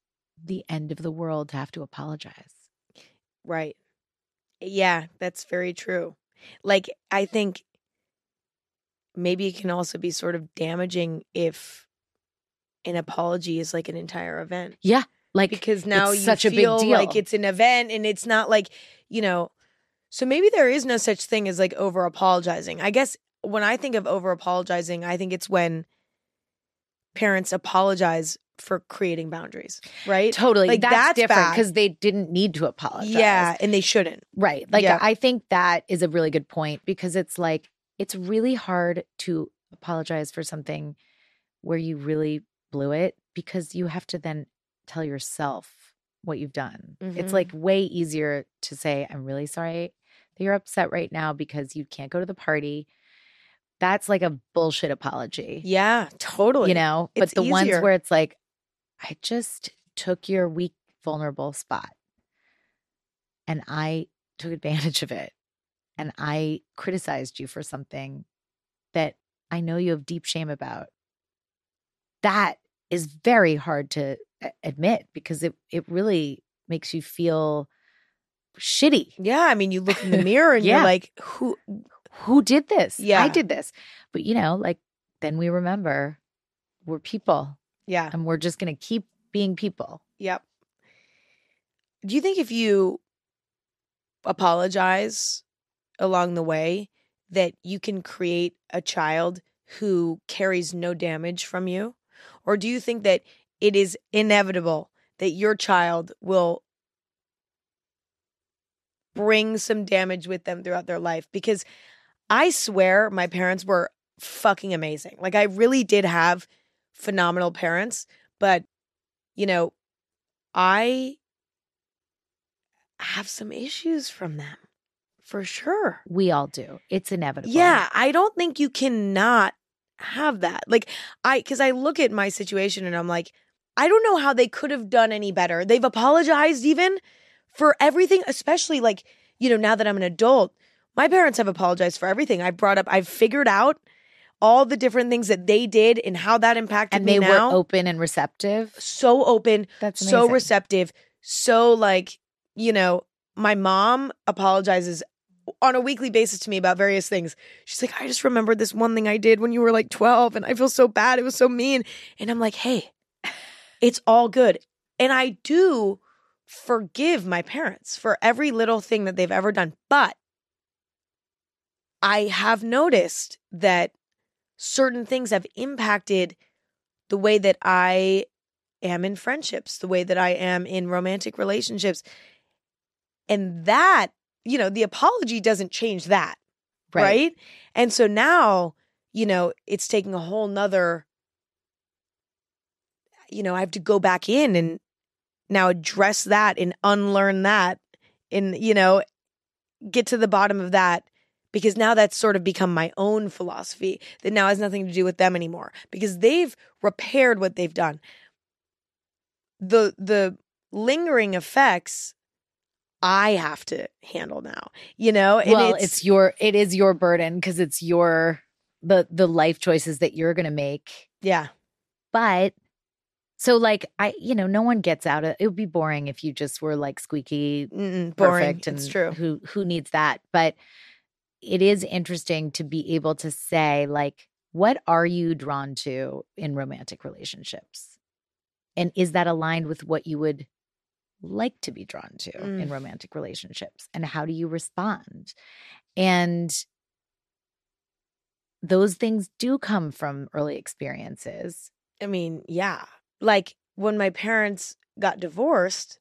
the end of the world to have to apologize. Right. Yeah, that's very true. Like, I think maybe it can also be sort of damaging if an apology is like an entire event. Yeah. Like Because now it's you such a big feel deal. like it's an event and it's not like, you know, so maybe there is no such thing as like over apologizing. I guess when I think of over apologizing, I think it's when parents apologize for creating boundaries, right? totally like, that's, that's different because they didn't need to apologize. Yeah, and they shouldn't. Right. Like Yeah. I think that is a really good point because it's like it's really hard to apologize for something where you really blew it because you have to then tell yourself what you've done. It's Mhm. like way easier to say I'm really sorry you're upset right now because you can't go to the party. That's like a bullshit apology. Yeah, totally. You know, but It's the ones where it's like I just took your weak vulnerable spot and I took advantage of it and I criticized you for something that I know you have deep shame about. That is very hard to uh, admit because it it really makes you feel shitty. Yeah, I mean, you look in the [laughs] mirror and Yeah. you're like, who? Who did this? Yeah. I did this. But you know, like then we remember we're people Yeah, and we're just going to keep being people. yep. Do you think if you apologize along the way, that you can create a child who carries no damage from you? Or do you think that it is inevitable that your child will bring some damage with them throughout their life because I swear my parents were fucking amazing. Like I really did have phenomenal parents, but you know, I have some issues from them for sure. We all do. It's inevitable. Yeah, I don't think you cannot have that. Like I cuz I look at my situation and I'm like I don't know how they could have done any better. They've apologized even for everything, especially like, you know, now that I'm an adult. My parents have apologized for everything. I brought up I've figured out all the different things that they did and how that impacted and me they now. were open and receptive. so open, That's so receptive, so like, you know, my mom apologizes on a weekly basis to me about various things. She's like, I just remembered this one thing I did when you were like 12 and I feel so bad. It was so mean. And I'm like, hey, it's all good. And I do forgive my parents for every little thing that they've ever done. But I have noticed that certain things have impacted the way that I am in friendships, the way that I am in romantic relationships. And that, you know, the apology doesn't change that. Right. And so now, you know, it's taking a whole nother, you know, I have to go back in and now address that and unlearn that and, you know, get to the bottom of that because now that's sort of become my own philosophy that now has nothing to do with them anymore because they've repaired what they've done. The the lingering effects I have to handle now, you know? And well, it's, your it is your burden because it's your the the life choices that you're gonna make. yeah. But so like I, you know, no one gets out of it would be boring if you just were like squeaky Mm-mm, boring. perfect and it's true. who who needs that but it is interesting to be able to say like what are you drawn to in romantic relationships and is that aligned with what you would like to be drawn to in Mm. romantic relationships and how do you respond and those things do come from early experiences I mean, yeah. Like when my parents got divorced,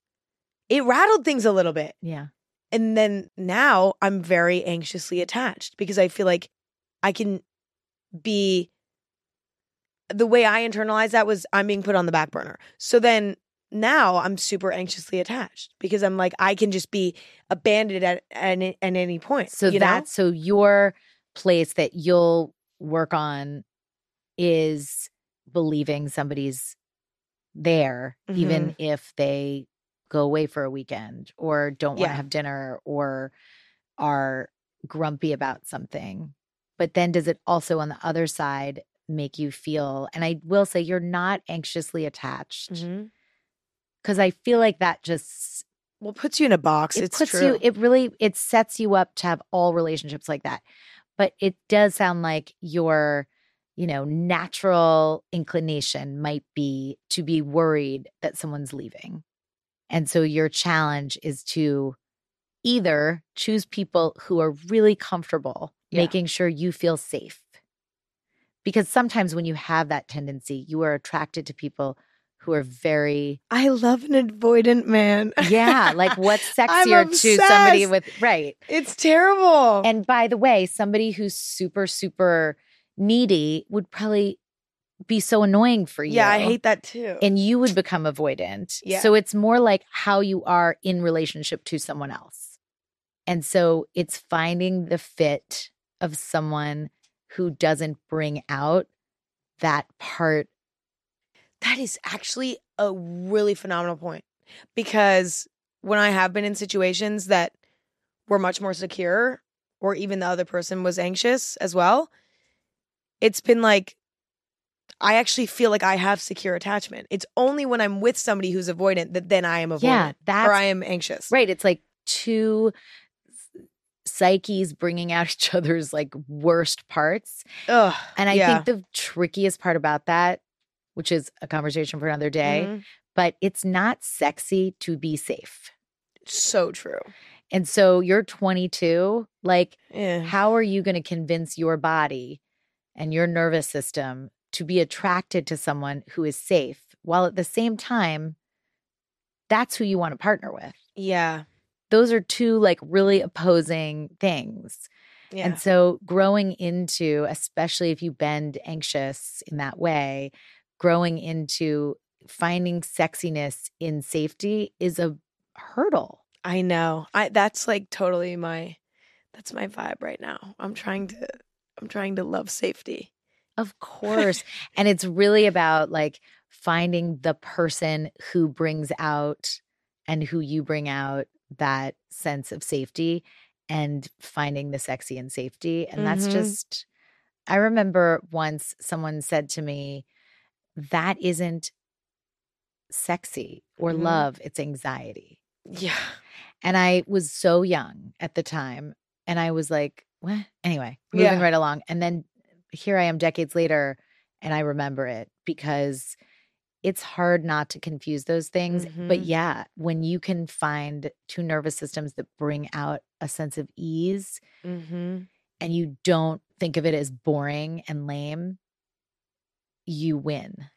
it rattled things a little bit. yeah And then now I'm very anxiously attached because I feel like I can be the way I internalized that was I'm being put on the back burner. So then now I'm super anxiously attached because I'm like I can just be abandoned at at, any- at any point. So you know? so your place that you'll work on is believing somebody's there, even Mm-hmm. if they go away for a weekend or don't want to have dinner or are grumpy about something. But then does it also on the other side make you feel, and I will say you're not anxiously attached Mhm. because I feel like that just well puts you in a box. it it's puts true. you it really it sets you up to have all relationships like that but it does sound like your you know natural inclination might be to be worried that someone's leaving and so your challenge is to either choose people who are really comfortable Yeah. making sure you feel safe because sometimes when you have that tendency you are attracted to people who are very I love an avoidant man. yeah like [laughs] what's sexier to somebody with right it's terrible. and by the way, somebody who's super, super needy would probably be so annoying for you. yeah, I hate that too. And you would become avoidant. Yeah. So it's more like how you are in relationship to someone else. And so it's finding the fit of someone who doesn't bring out that part. That is actually a really phenomenal point because when I have been in situations that were much more secure, or even the other person was anxious as well, it's been like, I actually feel like I have secure attachment. It's only when I'm with somebody who's avoidant that then I am avoidant Yeah, that's or I am anxious. right. It's like two psyches bringing out [laughs] each other's like worst parts. Ugh, And I yeah. think the trickiest part about that, which is a conversation for another day, Mhm. but it's not sexy to be safe. so true. And so you're 22, like Yeah. how are you going to convince your body and your nervous system to be attracted to someone who is safe while at the same time that's who you want to partner with. Yeah. Those are two like really opposing things. Yeah. And so growing into, especially if you've been anxious in that way, growing into finding sexiness in safety is a hurdle. I know. I that's like totally my that's my vibe right now. I'm trying to I'm trying to love safety. Of course. and it's really about like finding the person who brings out and who you bring out that sense of safety and finding the sexy and safety. And that's Mhm. just, I remember once someone said to me, that isn't sexy or Mhm. love, it's anxiety. Yeah. And I was so young at the time. And I was like, what? Anyway, moving Yeah. right along. And then here I am decades later, and I remember it because it's hard not to confuse those things. But Mhm. yeah, when you can find two nervous systems that bring out a sense of ease Mm-hmm. and you don't think of it as boring and lame, you win.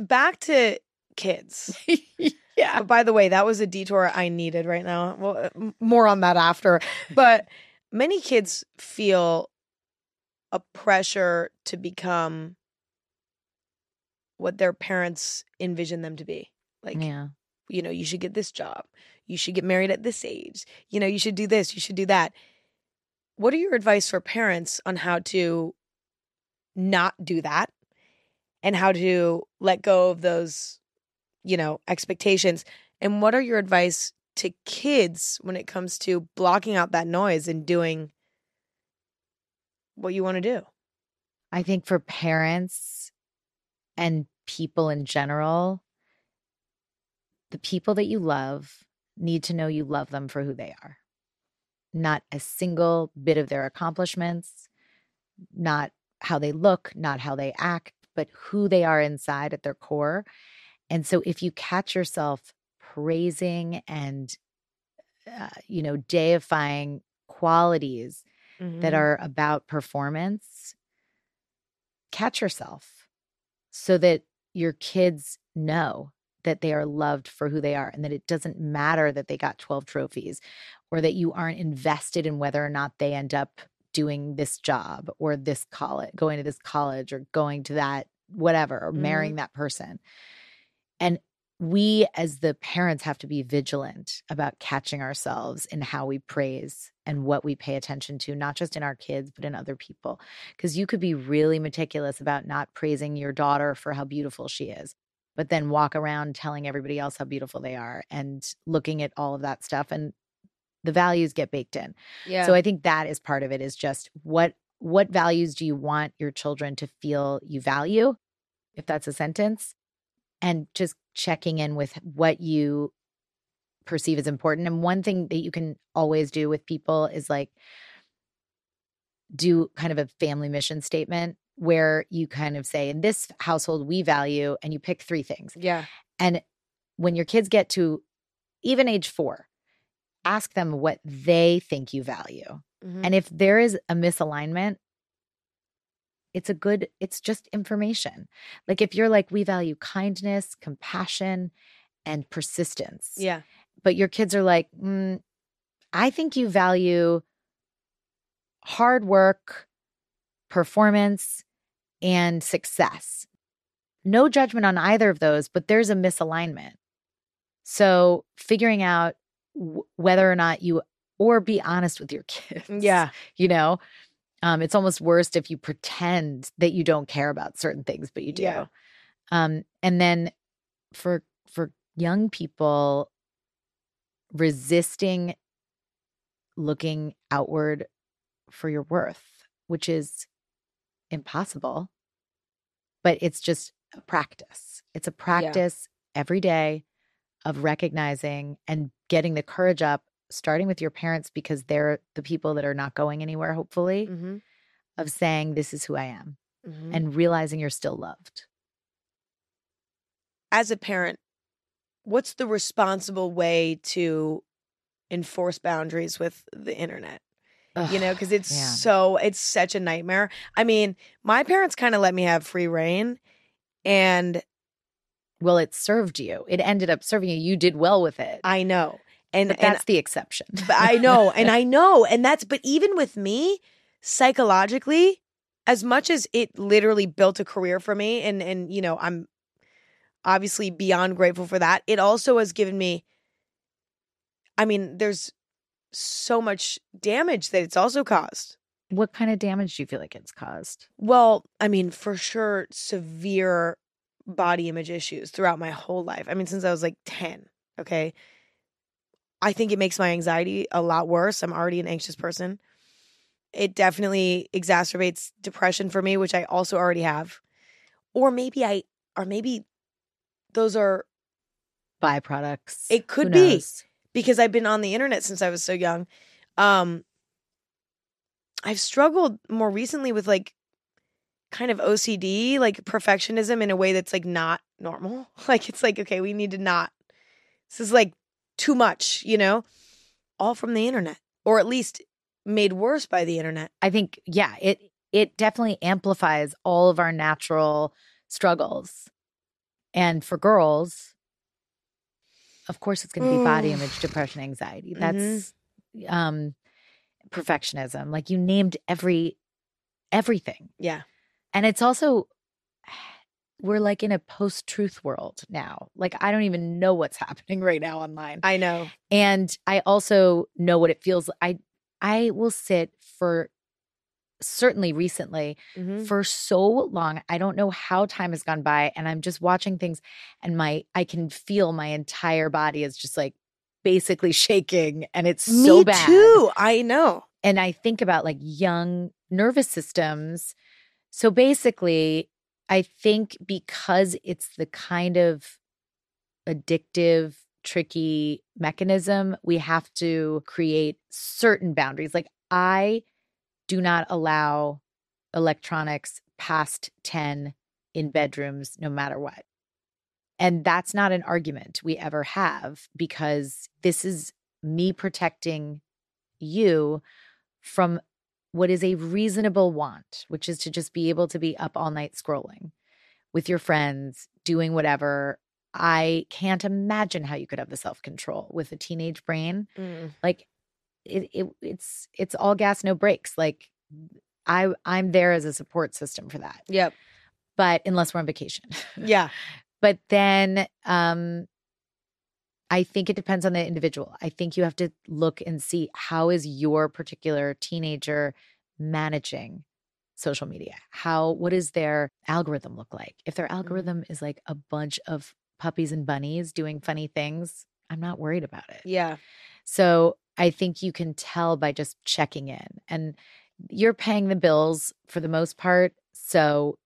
Back to kids. [laughs] yeah. But by the way, that was a detour I needed right now. Well, uh, more on that after. [laughs] But many kids feel a pressure to become what their parents envision them to be. Like, Yeah. you know, you should get this job. You should get married at this age. You know, you should do this. You should do that. What are your advice for parents on how to not do that and how to let go of those, you know, expectations? And what are your advice to kids when it comes to blocking out that noise and doing what you want to do? I think for parents and people in general, the people that you love need to know you love them for who they are. Not a single bit of their accomplishments, not how they look, not how they act, but who they are inside at their core. And so if you catch yourself praising and, uh, you know, deifying qualities that Mhm. are about performance, catch yourself so that your kids know that they are loved for who they are and that it doesn't matter that they got 12 trophies or that you aren't invested in whether or not they end up doing this job or this college, going to this college or going to that whatever or marrying that person. And we as the parents have to be vigilant about catching ourselves in how we praise and what we pay attention to, not just in our kids, but in other people. Because you could be really meticulous about not praising your daughter for how beautiful she is, but then walk around telling everybody else how beautiful they are and looking at all of that stuff. And the values get baked in. yeah. So I think that is part of it is just what what values do you want your children to feel you value? If that's a sentence. And just checking in with what you perceive as important. And one thing that you can always do with people is like do kind of a family mission statement where you kind of say, in this household, we value, and you pick three things. yeah. And when your kids get to even age four, ask them what they think you value. Mhm. And if there is a misalignment, it's a good, it's just information. Like if you're like, we value kindness, compassion, and persistence. yeah. But your kids are like, mm, I think you value hard work, performance, and success. No judgment on either of those, but there's a misalignment. So figuring out w- whether or not you, or be honest with your [laughs] kids Yeah. you know um it's almost worst if you pretend that you don't care about certain things but you do. Yeah. um and then for for young people resisting looking outward for your worth which is impossible but it's just a practice. It's a practice every day of recognizing and getting the courage up starting with your parents because they're the people that are not going anywhere hopefully Mm-hmm. of saying this is who i am Mm-hmm. and realizing you're still loved as a parent, what's the responsible way to enforce boundaries with the internet? You know, because it's yeah. so, it's such a nightmare. I mean, my parents kind of let me have free reign. And well, it served you. It ended up serving you. You did well with it. I know. And but and that's the exception. but I know, [laughs] and I know, and that's but even with me, psychologically, as much as it literally built a career for me, and and you know, I'm obviously beyond grateful for that. It also has given me. I mean, there's so much damage that it's also caused. what kind of damage do you feel like it's caused? Well, I mean, for sure, severe body image issues throughout my whole life. I mean, since I was like 10, okay? I think it makes my anxiety a lot worse. I'm already an anxious person. It definitely exacerbates depression for me, which I also already have. Or maybe I, or maybe those are Byproducts. It could be. because I've been on the internet since I was so young. Um I've struggled more recently with like kind of OCD, like perfectionism in a way that's like not normal. [laughs] Like it's like okay, we need to not this is like too much, you know? All from the internet or at least made worse by the internet. I think, yeah, it it definitely amplifies all of our natural struggles. And for girls, of course, it's going to be body [sighs] image, depression, anxiety. That's um perfectionism. Like you named every everything. Yeah. And it's also we're like in a post-truth world now. Like I don't even know what's [laughs] happening right now online. I know. And I also know what it feels like. I I will sit for certainly recently Mhm. for so long. I don't know how time has gone by and I'm just watching things and my I can feel my entire body is just like basically [laughs] shaking and it's so Me bad. too. I know. And I think about like young nervous systems. So basically, I think because it's the kind of addictive, tricky mechanism, we have to create certain boundaries. Like, I do not allow electronics past 10 in bedrooms, no matter what. And that's not an argument we ever have because this is me protecting you from what is a reasonable want, which is to just be able to be up all night scrolling with your friends, doing whatever. I can't imagine how you could have the self control with a teenage brain. Mm. Like it, it, it's it's all gas, no brakes. Like I, I'm there as a support system for that. Yep. But unless we're on vacation, Yeah. [laughs] but then um i think it depends on the individual i think you have to look and see how is your particular teenager managing social media how what does their algorithm look like if their mm-hmm. algorithm is like a bunch of puppies and bunnies doing funny things i'm not worried about it Yeah. so I think you can tell by just checking in and you're paying the bills for the most part. So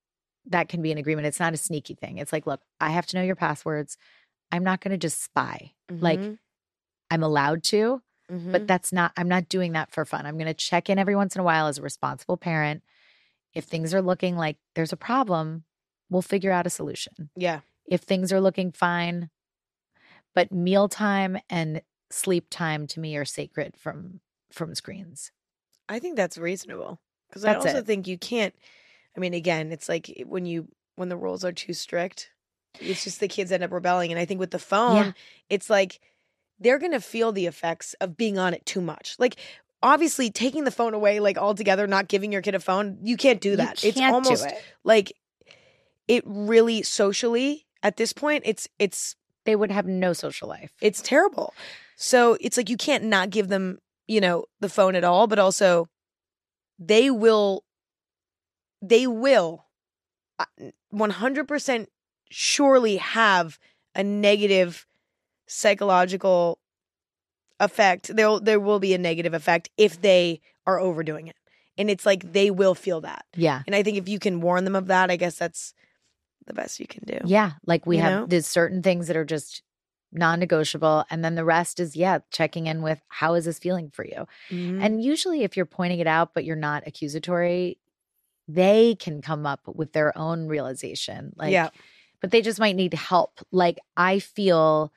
that can be an agreement. It's not a sneaky thing. It's like, look, I have to know your passwords. I'm not going to just spy. Like Mhm. I'm allowed to, Mhm. but that's not, I'm not doing that for fun. I'm going to check in every once in a while as a responsible parent. If things are looking like there's a problem, we'll figure out a solution yeah. if things are looking fine. But mealtime and sleep time to me are sacred from from screens. I think that's reasonable because I also it. think you can't. I mean, again, it's like when you when the rules are too strict, it's just the kids end up rebelling. And I think with the phone, Yeah. it's like they're gonna feel the effects of being on it too much. Like obviously, taking the phone away like altogether, not giving your kid a phone, you can't do that. It's can't do almost it. like it really socially at this point. It's it's They would have no social life. it's terrible. So it's like you can't not give them, you know, the phone at all, but also they will they will uh, 100% surely have a negative psychological effect. There there will be a negative effect if they are overdoing it. And it's like they will feel that. yeah. And I think if you can warn them of that, I guess that's the best you can do. Yeah. Like we You have know? there's certain things that are just non-negotiable. And then the rest is, yeah, checking in with how is this feeling for you? Mhm. And usually if you're pointing it out, but you're not accusatory, they can come up with their own realization. Like yeah. But they just might need help. Like I feel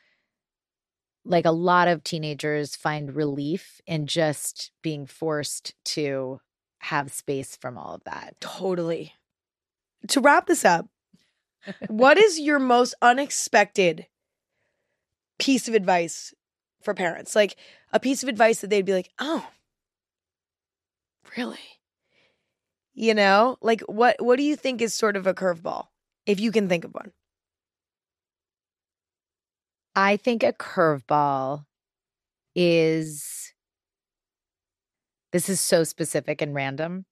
like a lot of teenagers find relief in just being forced to have space from all of that. Totally. To wrap this up, [laughs] what is your most unexpected piece of advice for parents? Like a piece of advice that they'd be like, "Oh, really?" You know, like what what do you think is sort of a curveball, if you can think of one? I think a curveball is this is so specific and random,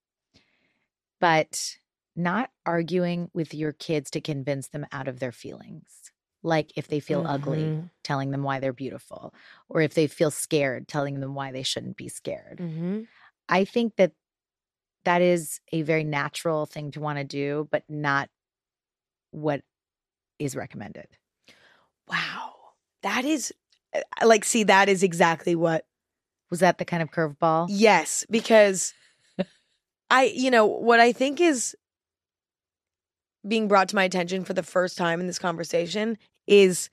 but not arguing with your kids to convince them out of their feelings. Like if they feel ugly, Mhm. telling them why they're beautiful, or if they feel scared, telling them why they shouldn't be scared. Mm-hmm. I think that that is a very natural thing to want to do, but not what is recommended. Wow, that is uh, like, see, that is exactly what Was that the kind of curveball? Yes, because I, you know, what I think is being brought to my attention for the first time in this conversation is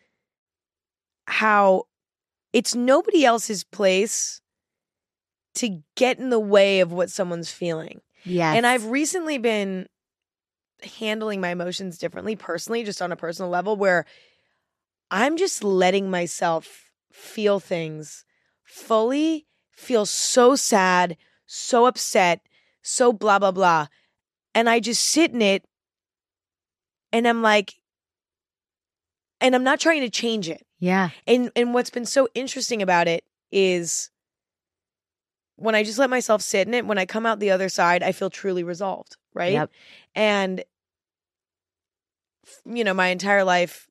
how it's nobody else's place to get in the way of what someone's feeling. Yeah. And I've recently been handling my emotions differently personally, just on a personal level, where I'm just letting myself feel things fully, feel so sad, so upset, so blah, blah, blah. And I just sit in it and I'm like, and I'm not trying to change it. yeah. And and what's been so interesting about it is when I just let myself sit in it, when I come out the other side, I feel truly resolved, right? Yep. And you know, my entire life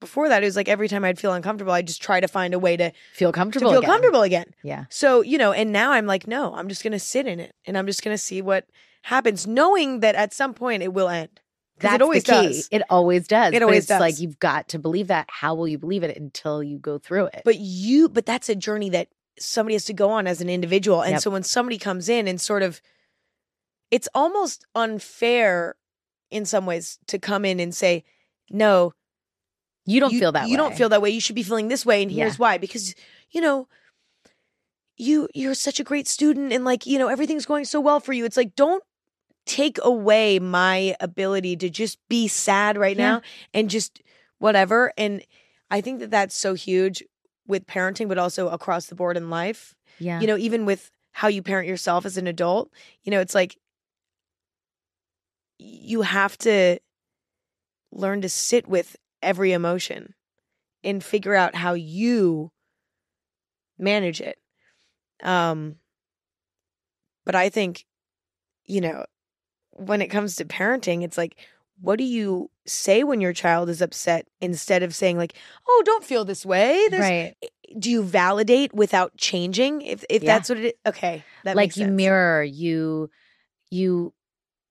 before that, it was like every time I'd feel uncomfortable, I'd just try to find a way to, Feel comfortable, to feel again. comfortable again. Yeah. So, you know, and now I'm like, no, I'm just gonna sit in it and I'm just gonna see what happens, knowing that at some point it will end. That's it always the key. does. It always does. It always it's does. like you've got to believe that. How will you believe it until you go through it? But you, but that's a journey that somebody has to go on as an individual. And Yep. so when somebody comes in and sort of, it's almost unfair in some ways to come in and say, no, you don't you, feel that you way. don't feel that way. You should be feeling this way. And here's Yeah. why. Because, you know, you you're such a great student and like, you know, everything's going so well for you. It's like, don't take away my ability to just be sad right Yeah. now and just whatever. And I think that that's so huge with parenting, but also across the board in life. Yeah. You know, even with how you parent yourself as an adult, you know, it's like you have to learn to sit with every emotion and figure out how you manage it. Um but I think you know, when it comes to parenting, it's like what do you say when your child is upset instead of saying like, "Oh, don't feel this way." There's right. do you validate without changing if if Yeah. that's what it is okay that like you sense. mirror, you you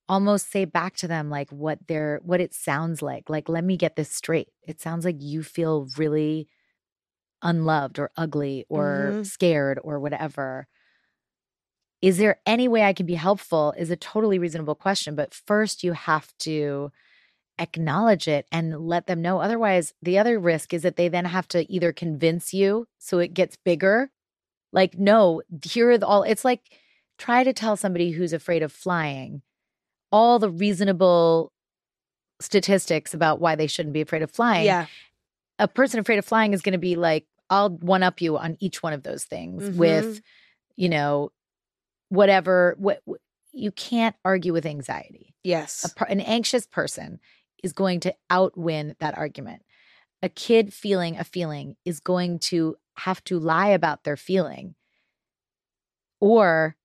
almost say back to them like what they're what it sounds like. Like, let me get this straight. It sounds like you feel really unloved or ugly or Mhm. scared or whatever. Is there any way I can be helpful? Is a totally reasonable question. But first, you have to acknowledge it and let them know. Otherwise, the other risk is that they then have to either convince you so it gets bigger. Like, no, here are the, all, it's like try to tell somebody who's afraid of flying all the reasonable statistics about why they shouldn't be afraid of flying yeah a person afraid of flying is going to be like, I'll one up you on each one of those things Mhm. with, you know, whatever. What, what you can't argue with anxiety. yes A, an anxious person is going to outwin that argument. A kid feeling a feeling is going to have to lie about their feeling or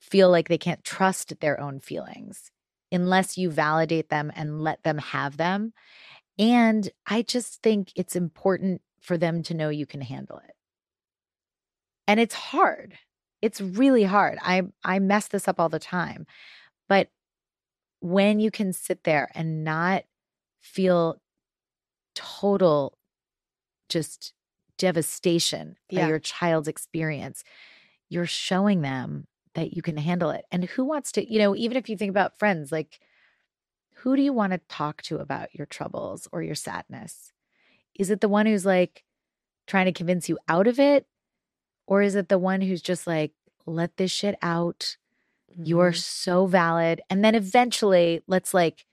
feel like they can't trust their own feelings unless you validate them and let them have them. And I just think it's important for them to know you can handle it. And it's hard. It's really hard. I I mess this up all the time. But when you can sit there and not feel total just devastation Yeah. by your child's experience, you're showing them that you can handle it. And who wants to, you know, even if you think about friends, like who do you want to talk to about your troubles or your sadness? Is it the one who's like trying to convince you out of it? Or is it the one who's just like, let this shit out? You are Mhm. so valid. And then eventually, let's like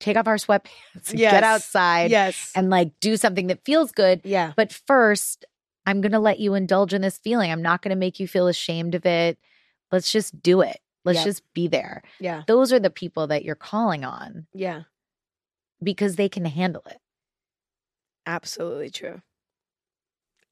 take off our sweatpants, [laughs] Yes. get outside, yes. and like do something that feels good. yeah. But first, I'm going to let you indulge in this feeling. I'm not going to make you feel ashamed of it. Let's just do it. Let's Yep. just be there. Yeah. Those are the people that you're calling on Yeah. because they can handle it. Absolutely true.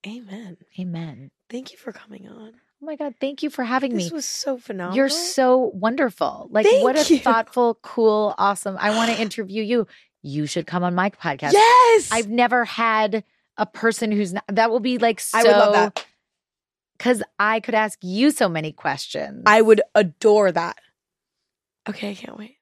Amen. Amen. Thank you for coming on. Oh my God. Thank you for having This me. This was so phenomenal. You're so wonderful. Like, what a you. thoughtful, cool, awesome. I want to [gasps] interview you. You should come on my podcast. Yes. I've never had a person who's not, that will be like so. I would love that. Because I could ask you so many questions. I would adore that. Okay, I can't wait.